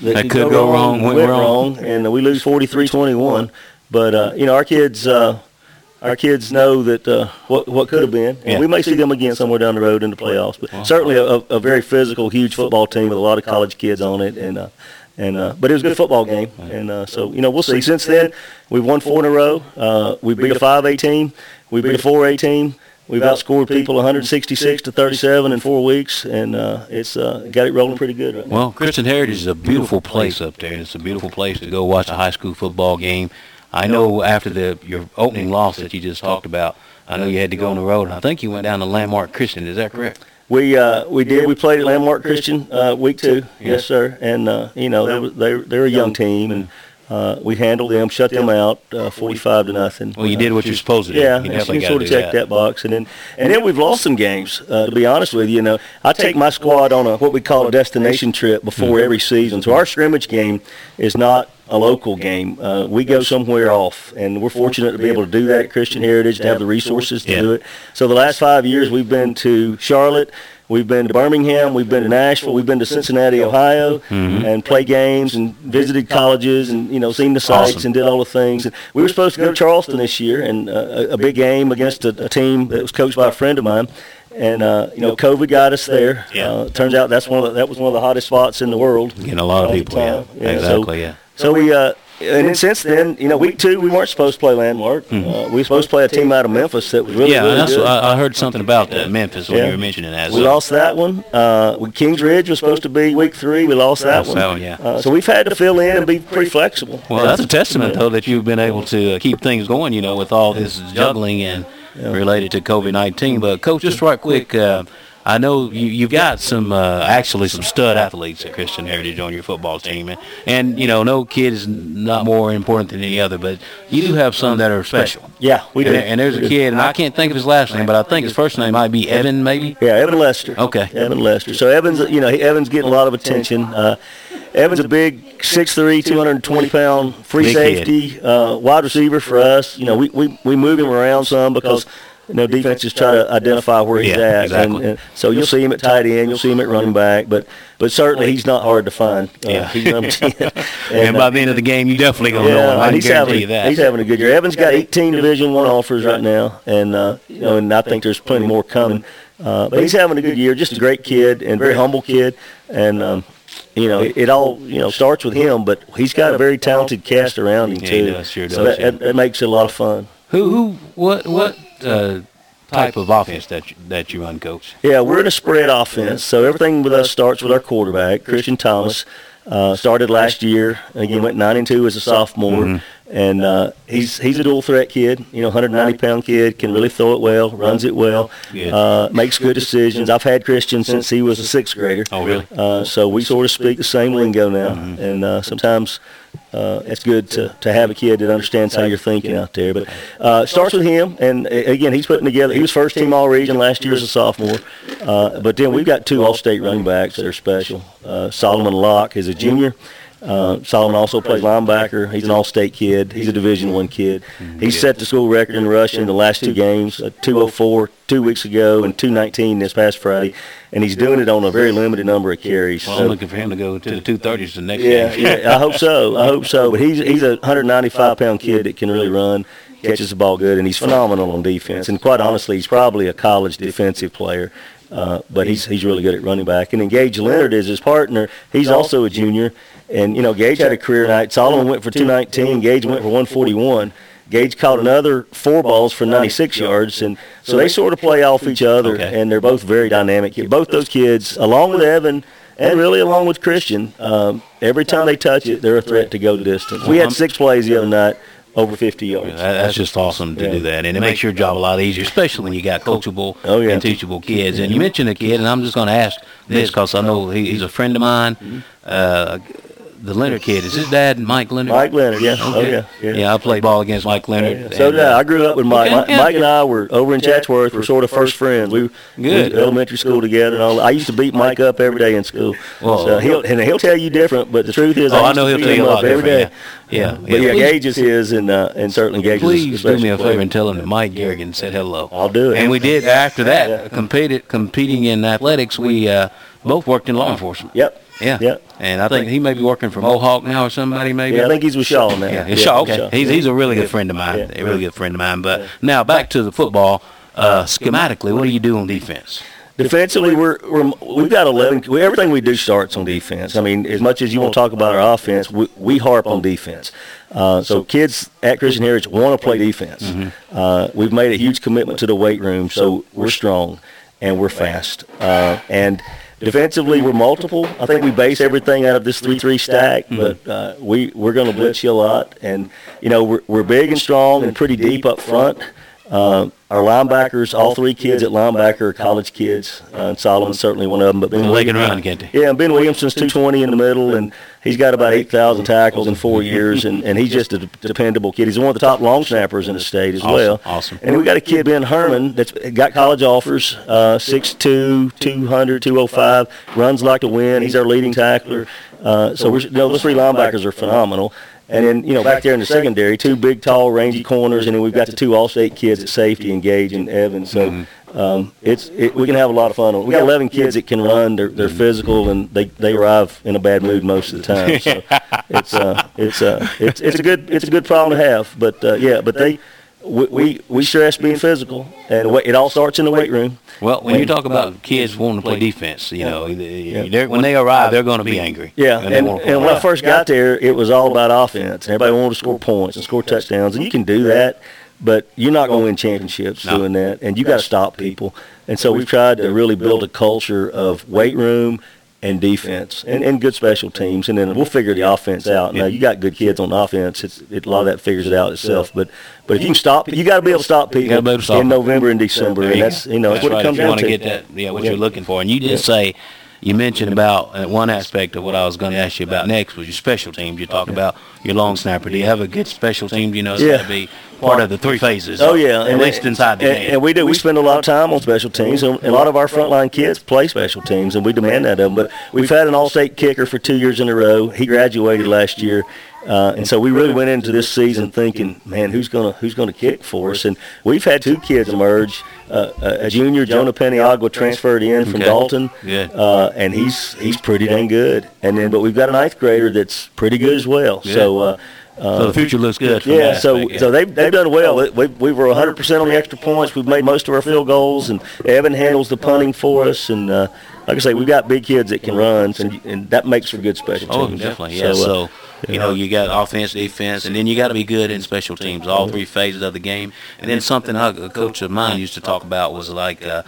That could go wrong went wrong. and we lose 43-21. But uh, you know, our kids. Uh, our kids know that uh, what what could have been. And Yeah. We may see them again somewhere down the road in the playoffs, but certainly a, a very physical, huge football team with a lot of college kids on it, and uh, and uh, but it was a good football game, and uh, so you know we'll see. Since then, we've won four in a row. Uh, we beat a five A team, we beat a four A team. We've outscored people 166 to 37 in four weeks, and uh, it's uh, got it rolling pretty good right now. Well, Christian Heritage is a beautiful place up there. It's a beautiful place to go watch a high school football game. I know after the your opening loss that you just talked about, I know you had to go on the road. and I think you went down to Landmark Christian. Is that correct? We uh, we did. We played at Landmark Christian uh, week two. Yes, sir. And uh, you know they they they're a young team, and uh, we handled them, shut them out, uh, forty-five to nothing. Well, you did what you're supposed to do. Yeah, You you sort of check that. that. box, and then and then we've lost some games. Uh, to be honest with you, you know, I take my squad on a what we call a destination trip before Mm-hmm. every season. So our scrimmage game is not a local game. Uh, we go somewhere off, and we're fortunate to be able to do that at Christian Heritage to have the resources to Yeah. do it. So the last five years, we've been to Charlotte. We've been to Birmingham, we've been to Nashville, we've been to Cincinnati, Ohio, Mhm. and played games and visited colleges and you know seen the sites Awesome. and did all the things. And we were supposed to go to Charleston this year and uh, a, a big game against a, a team that was coached by a friend of mine. And uh, you know, COVID got us there. Yeah. Uh, turns out that's one of the, that was one of the hottest spots in the world. Getting a lot of people, yeah. time. so- Exactly, yeah. So we, uh, and then since then, you know, week two we weren't supposed to play Landmark. Uh, we were supposed to play a team out of Memphis that was really, yeah, really that's good. I, I heard something about that Memphis when Yeah. you were mentioning that. We so- lost that one. Uh, we- Kings Ridge was supposed to be week three. We lost that Lost one. that one, yeah. Uh, so we've had to fill in and be pretty flexible. Well, that's a testament, though, that you've been able to uh, keep things going, you know, with all this juggling and related to COVID-19. But, Coach, just right quick, uh, I know you, you've got some, uh, actually some stud athletes at Christian Heritage on your football team. And, and, you know, no kid is not more important than any other, but you do have some that are special. Yeah, we and, do. And there's a kid, and I can't think of his last name, but I think his first name might be Evan, maybe? Yeah, Evan Lester. Okay. Evan Lester. So Evan's, you know, Evan's getting a lot of attention. Uh, Evan's a big 6'3", 220 pound free Big safety uh, wide receiver for us. You know, we, we we move him around some because. You know, defenses try to identify where he's Yeah, at, exactly. and, and so you'll see him at tight end, you'll see him at running back, but but certainly he's not hard to find. Uh, Yeah. he's number ten. And, uh, by the end of the game, you definitely going to know him. yeah, I he's guarantee having you that. he's having a good year. Evan's got 18 Division One offers right now, and uh, you know, and I think there's plenty more coming. Uh, but he's having a good year. Just a great kid and very humble kid, and um, you know, it, it all you know starts with him, but he's got a very talented cast around him Yeah, too. he does, sure so does, that, yeah. that, that makes it a lot of fun. Who, who, what, what uh, type of offense that you, that you run, Coach? Yeah, we're in a spread offense, so everything with us starts with our quarterback, Christian Thomas. Uh, started last year. Again, went nine and two as a sophomore, Mhm. and uh, he's he's a dual threat kid. You know, 190 pound kid, can really throw it well, runs it well, uh, makes good decisions. I've had Christian since he was a sixth grader. Oh, really? Uh, so we sort of speak the same lingo now, and uh, sometimes uh, it's good to, to have a kid that understands how you're thinking out there. But uh, starts with him, and again, he's putting together. He was first team All Region last year as a sophomore, uh, but then we've got two All State running backs that are special. Uh, Solomon Locke is a junior. Uh, Solomon also plays linebacker. He's an All-State kid. He's a Division One kid. He set the school record in rushing in the last two games: uh, 204 two weeks ago and 219 this past Friday, and he's doing it on a very limited number of carries. Well, So- I'm looking for him to go to the 230s the next yeah, game. yeah, I hope so. I hope so. But he's he's a 195 pound kid that can really run, catches the ball good, and he's phenomenal on defense. And quite honestly, he's probably a college defensive player. Uh, but he's he's really good at running back. And then Gage Leonard is his partner. He's also a junior. And you know, Gage had a career night. Solomon went for 219. Gage went for 141. Gage caught another four balls for 96 yards, and so they sort of play off each other, Okay. and they're both very dynamic. Both those kids, along with Evan, and really along with Christian, um, every time they touch it, they're a threat to go distance. We had six plays the other night over 50 yards. That, that's just awesome to Yeah. do that, and it makes your job a lot easier, especially when you got coachable Oh, yeah. and teachable kids. And you mentioned a kid, and I'm just going to ask this because I know he's a friend of mine. Mm-hmm. Uh, the Leonard kid is his dad, Mike Leonard. Mike Leonard, yeah. Oh, Okay. yeah, yeah. I played ball against Mike Leonard. So and, did I. uh, I grew up with Mike. Okay, Mike, yeah. Mike and I were over in Chatsworth. We're sort of first friends. We we Good. to elementary school together. And all. I used to beat Mike up every day in school. Well, so he'll and he'll tell you different, but the truth is, Oh, I used know he'll beat tell you a lot every day. yeah. Yeah, But yeah. yeah, Gage is his, and uh, and certainly Gage Please do me a favor and tell him that Mike Garrigan said hello. I'll do it. And we did after that. Competed, competing in athletics. We uh, both worked in law enforcement. Yep. Yeah. yeah. And I think he may be working for Mohawk now or somebody maybe. Yeah, I think he's with Shaw now. Yeah, it's Shaw. Okay. Shaw. He's he's a really good friend of mine. Yeah. A really good friend of mine. But now back to the football. Uh, schematically, what do you do on defense? Defensively, we're, we're we've got eleven. We, everything we do starts on defense. I mean, as much as you want to talk about our offense, we, we harp on defense. Uh, so kids at Christian Heritage want to play defense. Uh, we've made a huge commitment to the weight room, so we're strong and we're fast. Uh, and defensively, we're multiple. I think we base everything out of this three-three stack, but uh, we we're going to blitz you a lot, and you know we're we're big and strong and pretty deep up front. Uh, our linebackers, all three kids at linebacker are college kids. Uh, and Solomon's certainly one of them. But Ben So they can Williams- run, can't they? Yeah, and Ben Williamson's 220 in the middle, and he's got about 8,000 tackles in four years, and, and he's just a dependable kid. He's one of the top long snappers in the state as Awesome, well. awesome. And we got a kid, Ben Herman, that's got college offers, uh, 6'2", 200, 205, runs like a win. He's our leading tackler. Uh, so we're, you know, those three linebackers are phenomenal. And then, you know, back there in the secondary, two big, tall, rangy corners, and then we've got the two All-State kids at safety, Engage and Evans. So um, it's it, we can have a lot of fun. We got 11 kids that can run. They're, they're physical, and they, they arrive in a bad mood most of the time. So it's uh, it's uh, it's it's a good it's a good problem to have. But uh, yeah, but they we, we we stress being physical, and wa- it all starts in the weight room. Well, when you talk about kids wanting to play defense, you know, they're, when they arrive, they're going to be angry. Yeah, And and, and when I first got there, it was all about offense. Everybody wanted to score points and score touchdowns, and you can do that, but you're not going to win championships No. doing that, and you got to stop people. And so we've tried to really build a culture of weight room and defense and, and good special teams, and then we'll figure the offense out. Now you got good kids on offense; it's it, a lot of that figures it out itself. But but if you can stop, you got to be able to stop people gotta be able to stop in. November and December, and that's you know that's, That's what right. it comes you down want to. to get that, yeah, what Yeah. you're looking for. And you did Yeah. say, you mentioned about uh, one aspect of what I was going to ask you about next was your special teams. You talked about your long snapper. Do you have a good special team? You know, it's Yeah. to be part of the three phases. Oh yeah, at least inside the and, game. And we do. We spend a lot of time on special teams, and a lot of our frontline kids play special teams, and we demand that of them. But we've had an all-state kicker for two years in a row. He graduated last year, uh, and so we really went into this season thinking, man, who's gonna who's gonna kick for us? And we've had two kids emerge. Uh, a a junior, Jonah Peniagua, transferred in from Okay. Dalton, Good. uh, and he's he's pretty dang good. And then, but we've got a ninth grader that's pretty good as well. So. Uh, so the future looks good. Yeah, so aspect, yeah. so they've they've done well. We, we were 100 percent on the extra points. We've made most of our field goals, and Evan handles the punting for us. And uh, like I say, we've got big kids that can run, and, and that makes for good special teams. Oh, teams. definitely. Yeah. So, uh, you know, you got offense, defense, and then you got to be good in special teams, all three phases of the game. And then something a coach of mine used to talk about was like uh,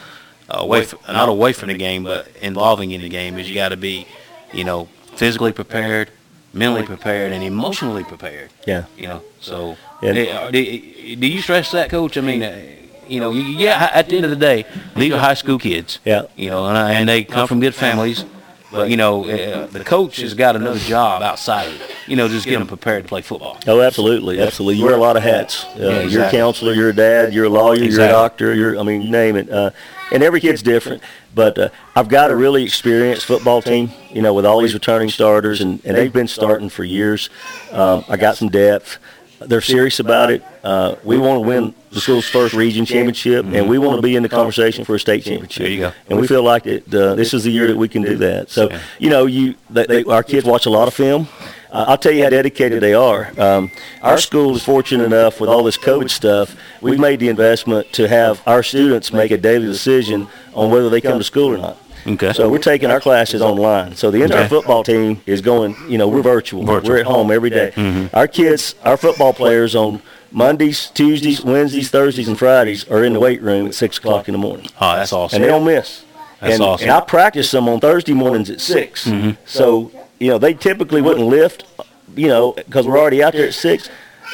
away, from, not away from the game, but involving in the game is you got to be, you know, physically prepared, mentally prepared, and emotionally prepared. Yeah. You know, so Yeah. eh, do, do you stress that, coach? I mean. Uh, you know, yeah. At the end of the day, these are high school kids. Yeah. You know, and, and they come from good families. But you know, uh, the coach has got another job outside of it. You know, just getting them prepared to play football. Oh, absolutely, absolutely. You wear a lot of hats. Uh, Yeah, You're a counselor, you're a dad, you're a lawyer, you're a doctor, you're I mean, you name it. Uh, and every kid's different. But uh, I've got a really experienced football team, you know, with all these returning starters, and, and they've been starting for years. Um, I got some depth. They're serious about it. Uh, we want to win the school's first region championship, and we want to be in the conversation for a state championship. There you go. And we feel like it, uh, this is the year that we can do that. So, you know, you they, they, our kids watch a lot of film. Uh, I'll tell you how dedicated they are. Um, our school is fortunate enough with all this COVID stuff. We've made the investment to have our students make a daily decision on whether they come to school or not. Okay. So we're taking our classes online. So the entire Okay. football team is going. You know, we're virtual. Virtual. We're at home every day. Mhm. Our kids, our football players on Mondays, Tuesdays, Wednesdays, Thursdays, and Fridays are in the weight room at six o'clock in the morning Oh, that's awesome. and they don't miss. That's and, awesome. and I practice them on Thursday mornings at 6 Mhm. So you know they typically wouldn't lift, you know, because we're already out there at six.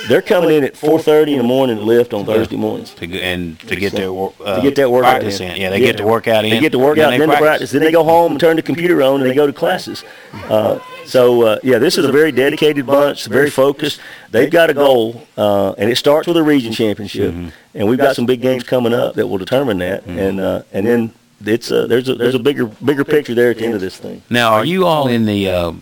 They're coming in at 4:30 in the morning to lift on Thursday mornings. To, and to get their wor- uh, to get that workout practice in. in. Yeah, they get the workout in. They get the workout, and then the practice. Then they go home and turn the computer on, and they go to classes. Uh, so uh, yeah, this is a very dedicated bunch, very focused. They've got a goal, uh, and it starts with a region championship, Mm-hmm. and we've got some big games coming up that will determine that, and uh, and then it's uh, there's a there's a bigger bigger picture there at the end of this thing. Now, are you all in the uh,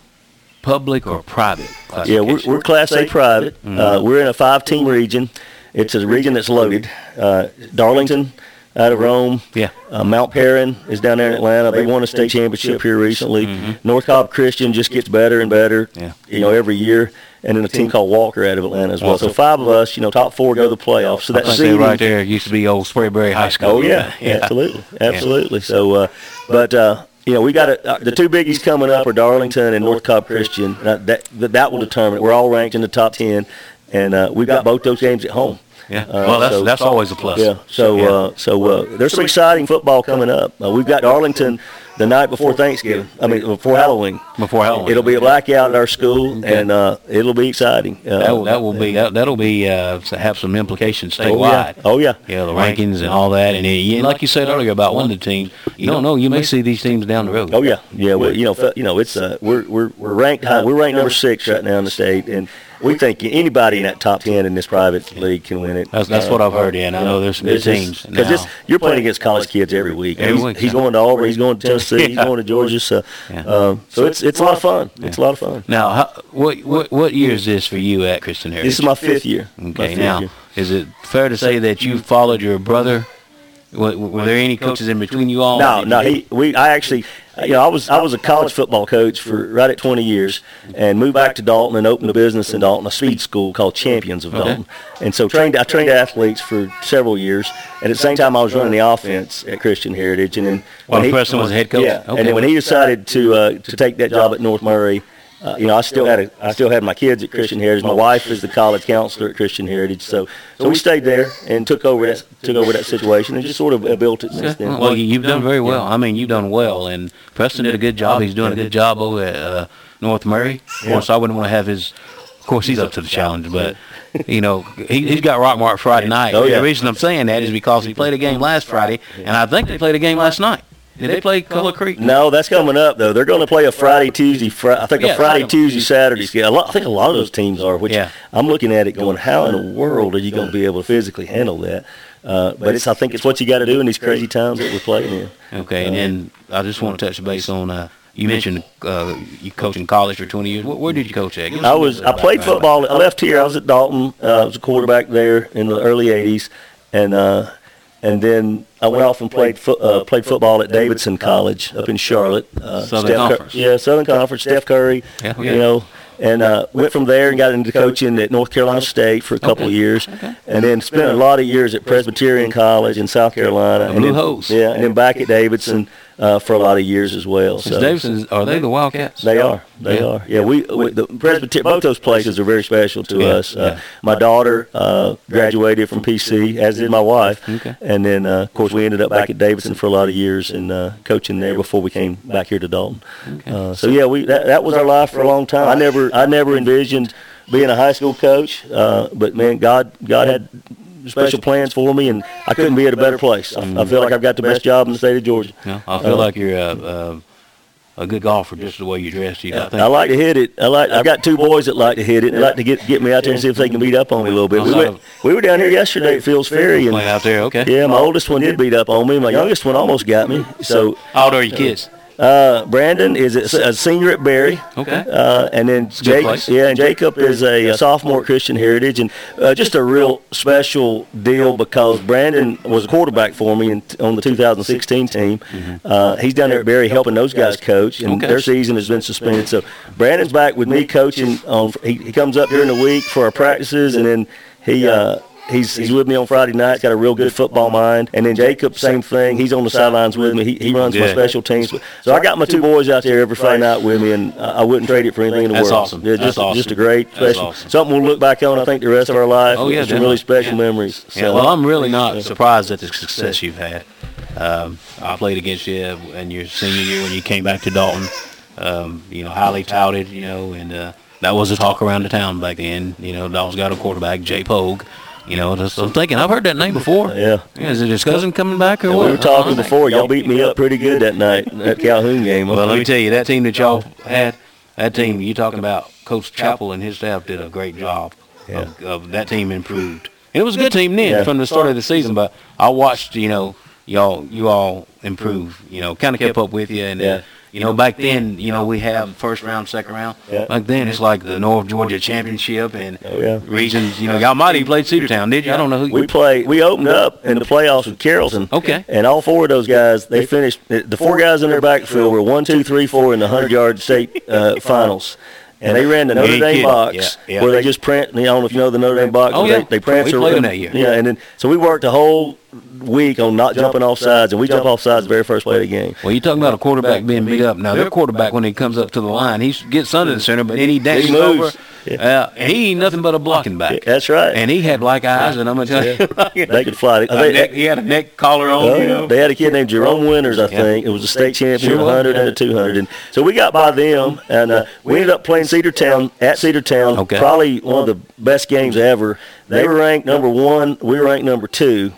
public or private Yeah, we're, we're Class A private. Uh, Mhm. we're in a five-team region. It's a region that's loaded. Uh, Darlington out of Rome. Yeah. Uh, Mount Perrin is down there in Atlanta. They won a state championship here recently. North Cobb Christian just gets better and better. Mm-hmm. Yeah. You know, every year. And then a team called Walker out of Atlanta as well. So five of us, you know, top four go to the playoffs. So I that think right there used to be old Sprayberry High School. Oh yeah, yeah. absolutely, absolutely. So, uh, but uh, you know, we got a, uh, the two biggies coming up are Darlington and North Cobb Christian. Uh, that that, that will determine. it. We're all ranked in the top ten, and uh, we've got both those games at home. Yeah. Uh, well, that's so- that's always a plus. Yeah. So Yeah. uh, so uh, there's some exciting football coming up. Uh, we've got Darlington the night before Thanksgiving. I mean before Halloween. Before Halloween. It'll be a blackout at our school, and uh, it'll be exciting. Uh, that, will, that will be that, that'll be uh, have some implications Oh, yeah. statewide. Oh yeah. Yeah, the rankings and all that, and, and like you said earlier about one of the teams, you don't know. You may see these teams down the road. Oh yeah, yeah. Well, you know, you know, it's uh, we're we're we're ranked high. We're ranked number six right now in the state, and we think anybody in that top ten in this private league can win it. That's- that's what I've heard, yeah, and I know there's some good teams because you're playing against college kids every week. Every he's, week, he's going to Auburn, he's going to Tennessee, he's going to Georgia. So, Yeah. um, so it's it's a lot of fun. It's a lot of fun. Now, how, what what what year is this for you at Christian Heritage? This is my fifth year. Okay, fifth now year. is it fair to say that you followed your brother? Were, were there any coaches in between you all? No, no. He, we, I actually, you know, I was, I was a college football coach for right at 20 years, and moved back to Dalton and opened a business in Dalton, a speed school called Champions of Okay. Dalton. And so trained, I trained athletes for several years, and at the same time I was running the offense at Christian Heritage. And then While Preston was the head coach? yeah. Okay. And then when he decided to uh, to take that job at North Murray. Uh, you know, I still had a, I still had my kids at Christian Heritage. My wife is the college counselor at Christian Heritage, so so we stayed there and took over that took over that situation and just sort of uh, built it since then. Well, you- you've done very well. I mean, you've done well, and Preston did a good job. He's doing a good job over at uh, North Murray. Of course, I wouldn't want to have his. Of course, he's up to the challenge, but you know, he, he's got Rock Mark Friday night. Oh, yeah. The reason I'm saying that is because he played a game last Friday, and I think they played a game last night. Did they play Coahulla Creek? No, that's coming up though. They're going to play a Friday, Tuesday, Fri- I think Yeah, a Friday, Tuesday, Saturday. schedule. A lot, I think a lot of those teams are. Which Yeah. I'm looking at it going, how in the world are you going to be able to physically handle that? Uh, but it's I think it's what you got to do in these crazy times that we're playing in. Okay, and then I just want to touch base on. Uh, you mentioned uh, you coached in college for 20 years. Where, where did you coach at? Give us I a was I played football. I left here. I was at Dalton. Uh, I was a quarterback there in the early '80s, and uh, and then I went off and played fo- uh, played football at Davidson College up in Charlotte. Uh, Southern Steph Cur- Conference. yeah, Southern Conference. Steph Curry. Yeah, You know. And uh, went from there and got into coaching at North Carolina State for a couple of years, and then spent a lot of years at Presbyterian College in South Carolina. The and Blue then, Hose. Yeah, and then back at Davidson uh, for a lot of years as well. Is So Davidson, are they the Wildcats? they are. They Yeah. are. Yeah, we, we the Presbyterian. Both those places are very special to Yeah, us. Uh, yeah. My daughter uh, graduated from PC, as did my wife. Okay. And then, uh, of course, we ended up back at Davidson for a lot of years and uh, coaching there before we came back here to Dalton. Uh, so yeah, we that, that was our life for a long time. I never I never envisioned being a high school coach, uh, but man, God God had special plans for me, and I couldn't be at a better place. I, I feel like I've got the best job in the state of Georgia. Yeah, I feel Uh, like you're a, a, a good golfer just the way you dress. You, I think. I like to hit it. I like. I've got two boys that like to hit it. They like to get get me out there and see if they can beat up on me a little bit. We went. We were down here yesterday at Fields Ferry and out there, okay. yeah, my oldest one did beat up on me. My youngest one almost got me. So How old are your kids? uh, Brandon is a, senior at Berry. Okay. Uh, and then Jake, yeah, and Jacob is a, a sophomore at Christian Heritage, and uh, just a real special deal because Brandon was a quarterback for me in, on the 2016 team. Uh, he's down there at Berry helping those guys coach, and Mm-hmm. Okay. their season has been suspended. So Brandon's back with me coaching. On he, he comes up during the week for our practices, and then he. Uh, He's, he's with me on Friday nights. Got a real good football mind, and then Jacob, same thing. He's on the sidelines with me. He, he runs my special teams. So I got my two boys out there every Friday night with me, and I I wouldn't trade it for anything in the That's world. awesome. Yeah, That's just awesome. just a great special awesome. something we'll look back on. I think the rest of our life. Oh, yeah, some really special Yeah. memories. Yeah, well, I'm really not surprised at the success you've had. Um, I played against you in your senior year when you came back to Dalton. Um, you know, highly touted, you know, and uh, that was a talk around the town back then. You know, Dalton's got a quarterback, Jay Pogue. You know, I'm thinking I've heard that name before. Yeah. Is it his cousin coming back or And what? we were talking before. Y'all beat me up pretty good that night that Calhoun game. Well, let me tell you, that team that y'all had, that team you're talking about, Coach Chappell and his staff did a great job. Of, of that team improved. And it was a good team then Yeah. from the start of the season. But I watched, you know, y'all you all improve. You know, kind of kept up with you. And uh, you know, back then, you know, we have first round, second round. Yeah. Back then, it's like the North Georgia Championship and Oh, yeah. regions. You know, y'all might have played Cedartown, did you? I don't know who. We played. We opened up in the playoffs with Carrollton. Okay. And all four of those guys, they finished. The four guys in their backfield were one, two, three, four in the hundred yard state uh, finals. And they ran the You Notre ain't Dame kidding. box Yeah, yeah. where they just print. I don't know if you know the Notre Dame box. Oh, yeah. They, they prance We played them that year. Yeah, and then so we worked the whole week on not jumping off sides, and we jump off sides the very first play of the game. Well, you talking about a quarterback being beat up. Now, their quarterback, when he comes up to the line, he gets under the center, but then he dances He moves. over. Uh, and he ain't nothing but a blocking back. That's right. And he had black eyes, and I'm going to tell you. They could fly. a They- neck- he had a neck collar on, Oh, you know. They had a kid named Jerome Winters, I Yeah. think. It was a state champion, Sure 100 yeah. and a 200. And so we got by them, and uh, we ended up playing Cedartown at Cedartown. Okay. Probably one of the best games ever. They were ranked number one. We were ranked number two,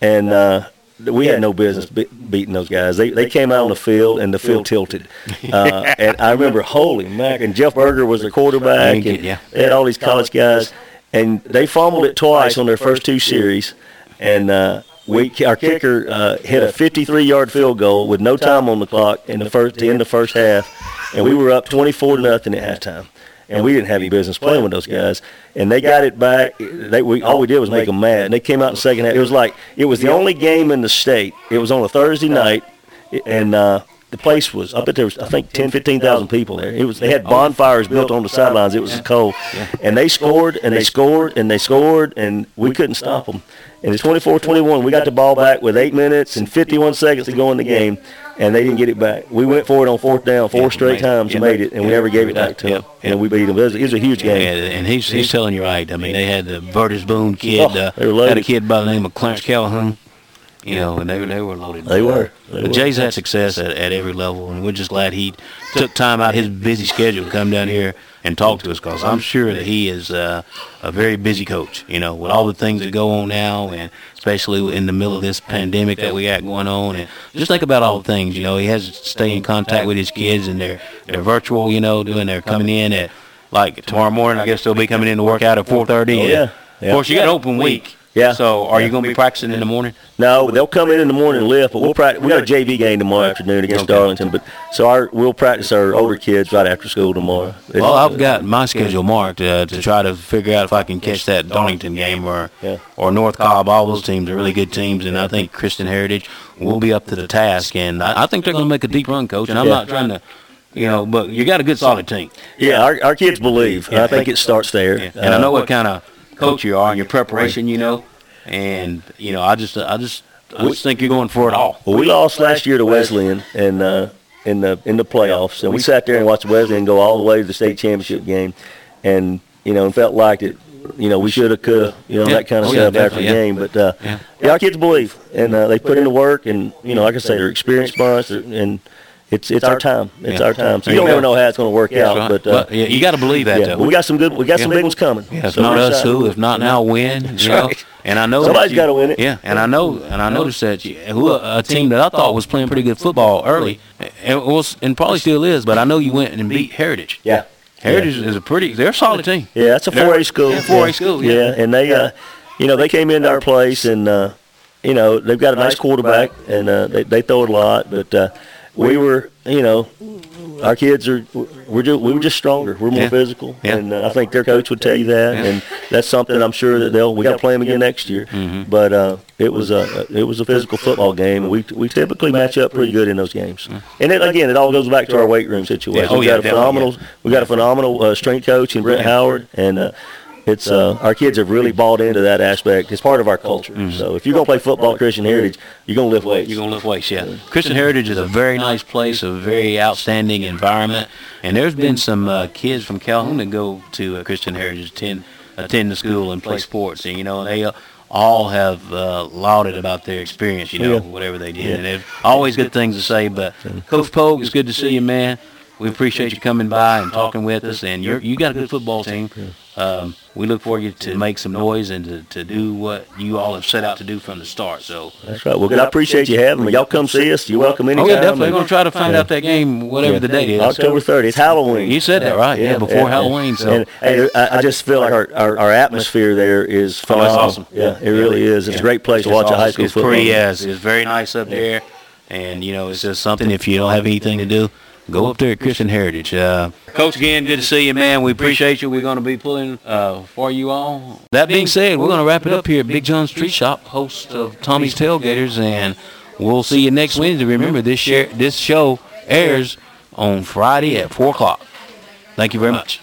and uh, we had no business be- beating those guys. They they came out on the field, and the field tilted. Uh, and I remember, holy mac! And Jeff Berger was their quarterback, and yeah. they had all these college guys, and they fumbled it twice on their first two series, and uh, we our kicker uh, hit a 53-yard field goal with no time on the clock in the first to end the first half, and we were up 24 to nothing at halftime. And we didn't have any business playing with those guys, and they got it back. They we all we did was make them mad. And they came out in the second half. It was like it was the only game in the state. It was on a Thursday night, and uh, the place was I bet there was I think 10, 15,000 people there. It was they had bonfires built on the sidelines. It was cold, and they scored and they scored and they scored and we couldn't stop them. And it's 24-21. We got the ball back with eight minutes and 51 seconds to go in the game, and they didn't get it back. We went for it on fourth down four straight times and made it, and we never gave it back to them. And we beat them. It was, it was a huge game. Yeah, and he's he's telling you right. I mean, they had the Burtis Boone kid. Oh, uh, they were loaded. had a kid by the name of Clarence Calhoun. You know, and they were they were loaded. They were. They But were. Jay's had success at, at every level, and we're just glad he took time out of his busy schedule to come down here and talk to us. Because I'm sure that he is uh, a very busy coach. You know, with all the things that go on now, and especially in the middle of this pandemic that we got going on, and just think about all the things. You know, he has to stay in contact with his kids, and they're they're virtual. You know, doing they're coming in at like tomorrow morning. I guess they'll be coming in to work out at 4:30. Oh, and yeah. Yeah. Of course, you got an open week. Yeah. So, are Yeah. you going to be practicing in the morning? No, they'll come in in the morning and lift, but we'll practice. We got a JV game tomorrow afternoon against Okay. Darlington, but so our we'll practice our older kids right after school tomorrow. Well, I've got my schedule marked uh, to try to figure out if I can catch that Darlington game or Yeah. or North Cobb. All those teams are really good teams, and I think Christian Heritage will be up to the task. And I, I think they're going to make a deep run, coach. And I'm Yeah. not trying to, you know, but you got a good solid team. Yeah, our, our kids believe. Yeah. I think it starts there. And I know Uh, what kind of coach you are and your preparation, you know. And you know, I just I just I just think you're going for it all. Well, we lost last year to Wesleyan and uh, in the in the playoffs, and we sat there and watched Wesleyan go all the way to the state championship game, and you know, and felt like it. You know, we should have, could have, you know, Yeah. that kind of Oh, yeah, stuff after the yeah. game. But uh, Yeah. yeah. our kids believe, and uh, they put in the work, and you know, like I say, they're experienced bunch, and it's it's our time. It's Yeah. our time. So you don't know how it's going to work out, right. but, uh, yeah, you gotta believe that, yeah, we got some good, we got some big ones coming. Yeah, if So not us, who? If not now, when? That's you know? right. And I know somebody's gotta win it. Yeah, and I know, and I noticed that you, who a, a team that I thought was playing pretty good football early, and was and probably still is. But I know you went and beat Heritage. Yeah. Heritage is a pretty. They're a solid team. Yeah, that's a 4A school. 4A school. Yeah. Yeah, and they, uh, you know, they came into our place, and uh, you know, they've got a nice quarterback, and uh, they they throw it a lot. But uh, we were, you know, our kids are we're just, we were just stronger. We're more Yeah. physical, Yeah. and uh, I think their coach would tell you that, Yeah. and that's something I'm sure that they'll we got to play them again next year. Mhm. But uh, it was a it was a physical football game. We we typically match up pretty good in those games, and then again, it all goes back to our weight room situation. Oh, we got a phenomenal we got a phenomenal uh, strength coach in Brent Howard, and uh, it's uh, our kids have really bought into that aspect. It's part of our culture. So if you're gonna play football Christian Heritage, you're gonna lift weights. You're gonna lift weights, yeah. Christian Heritage is a very nice place, a very outstanding environment, and there's been some uh, kids from Calhoun that go to uh, Christian Heritage, attend attend the school and play sports, and you know they uh, all have uh, lauded about their experience, you know, Yeah. whatever they did, Yeah. and they've always good things to say. But Coach Pogue, it's good to see you, man. We appreciate you coming by and talking with us. And you're you got a good football team. Um, we look for you to make some noise and to, to do what you all have set out to do from the start. So That's right. Well, good. I appreciate you having me. Y'all come see us. You're welcome anytime. Oh yeah, definitely. We're gonna try to find Yeah. out that game, whatever Yeah. the date is. October 30th. It's Halloween. You said that right? Yeah, before Halloween. So And, and I, I just feel like our, our, our atmosphere there is Oh, phenomenal. awesome. Yeah, it really is. It's a great place to It's watch a high awesome. school it's football. Pretty, yes, it's very nice up there, and you know it's just something. If you don't have anything to do, go up there at Christian Heritage. Uh, Coach, again, good to see you, man. We appreciate you. We're going to be pulling uh, for you all. That being said, we're going to wrap it up here at Big John's Treat Shop, host of Tommy's Tailgaters, and we'll see you next Wednesday. Remember, this share, this show airs on Friday at four o'clock. Thank you very much.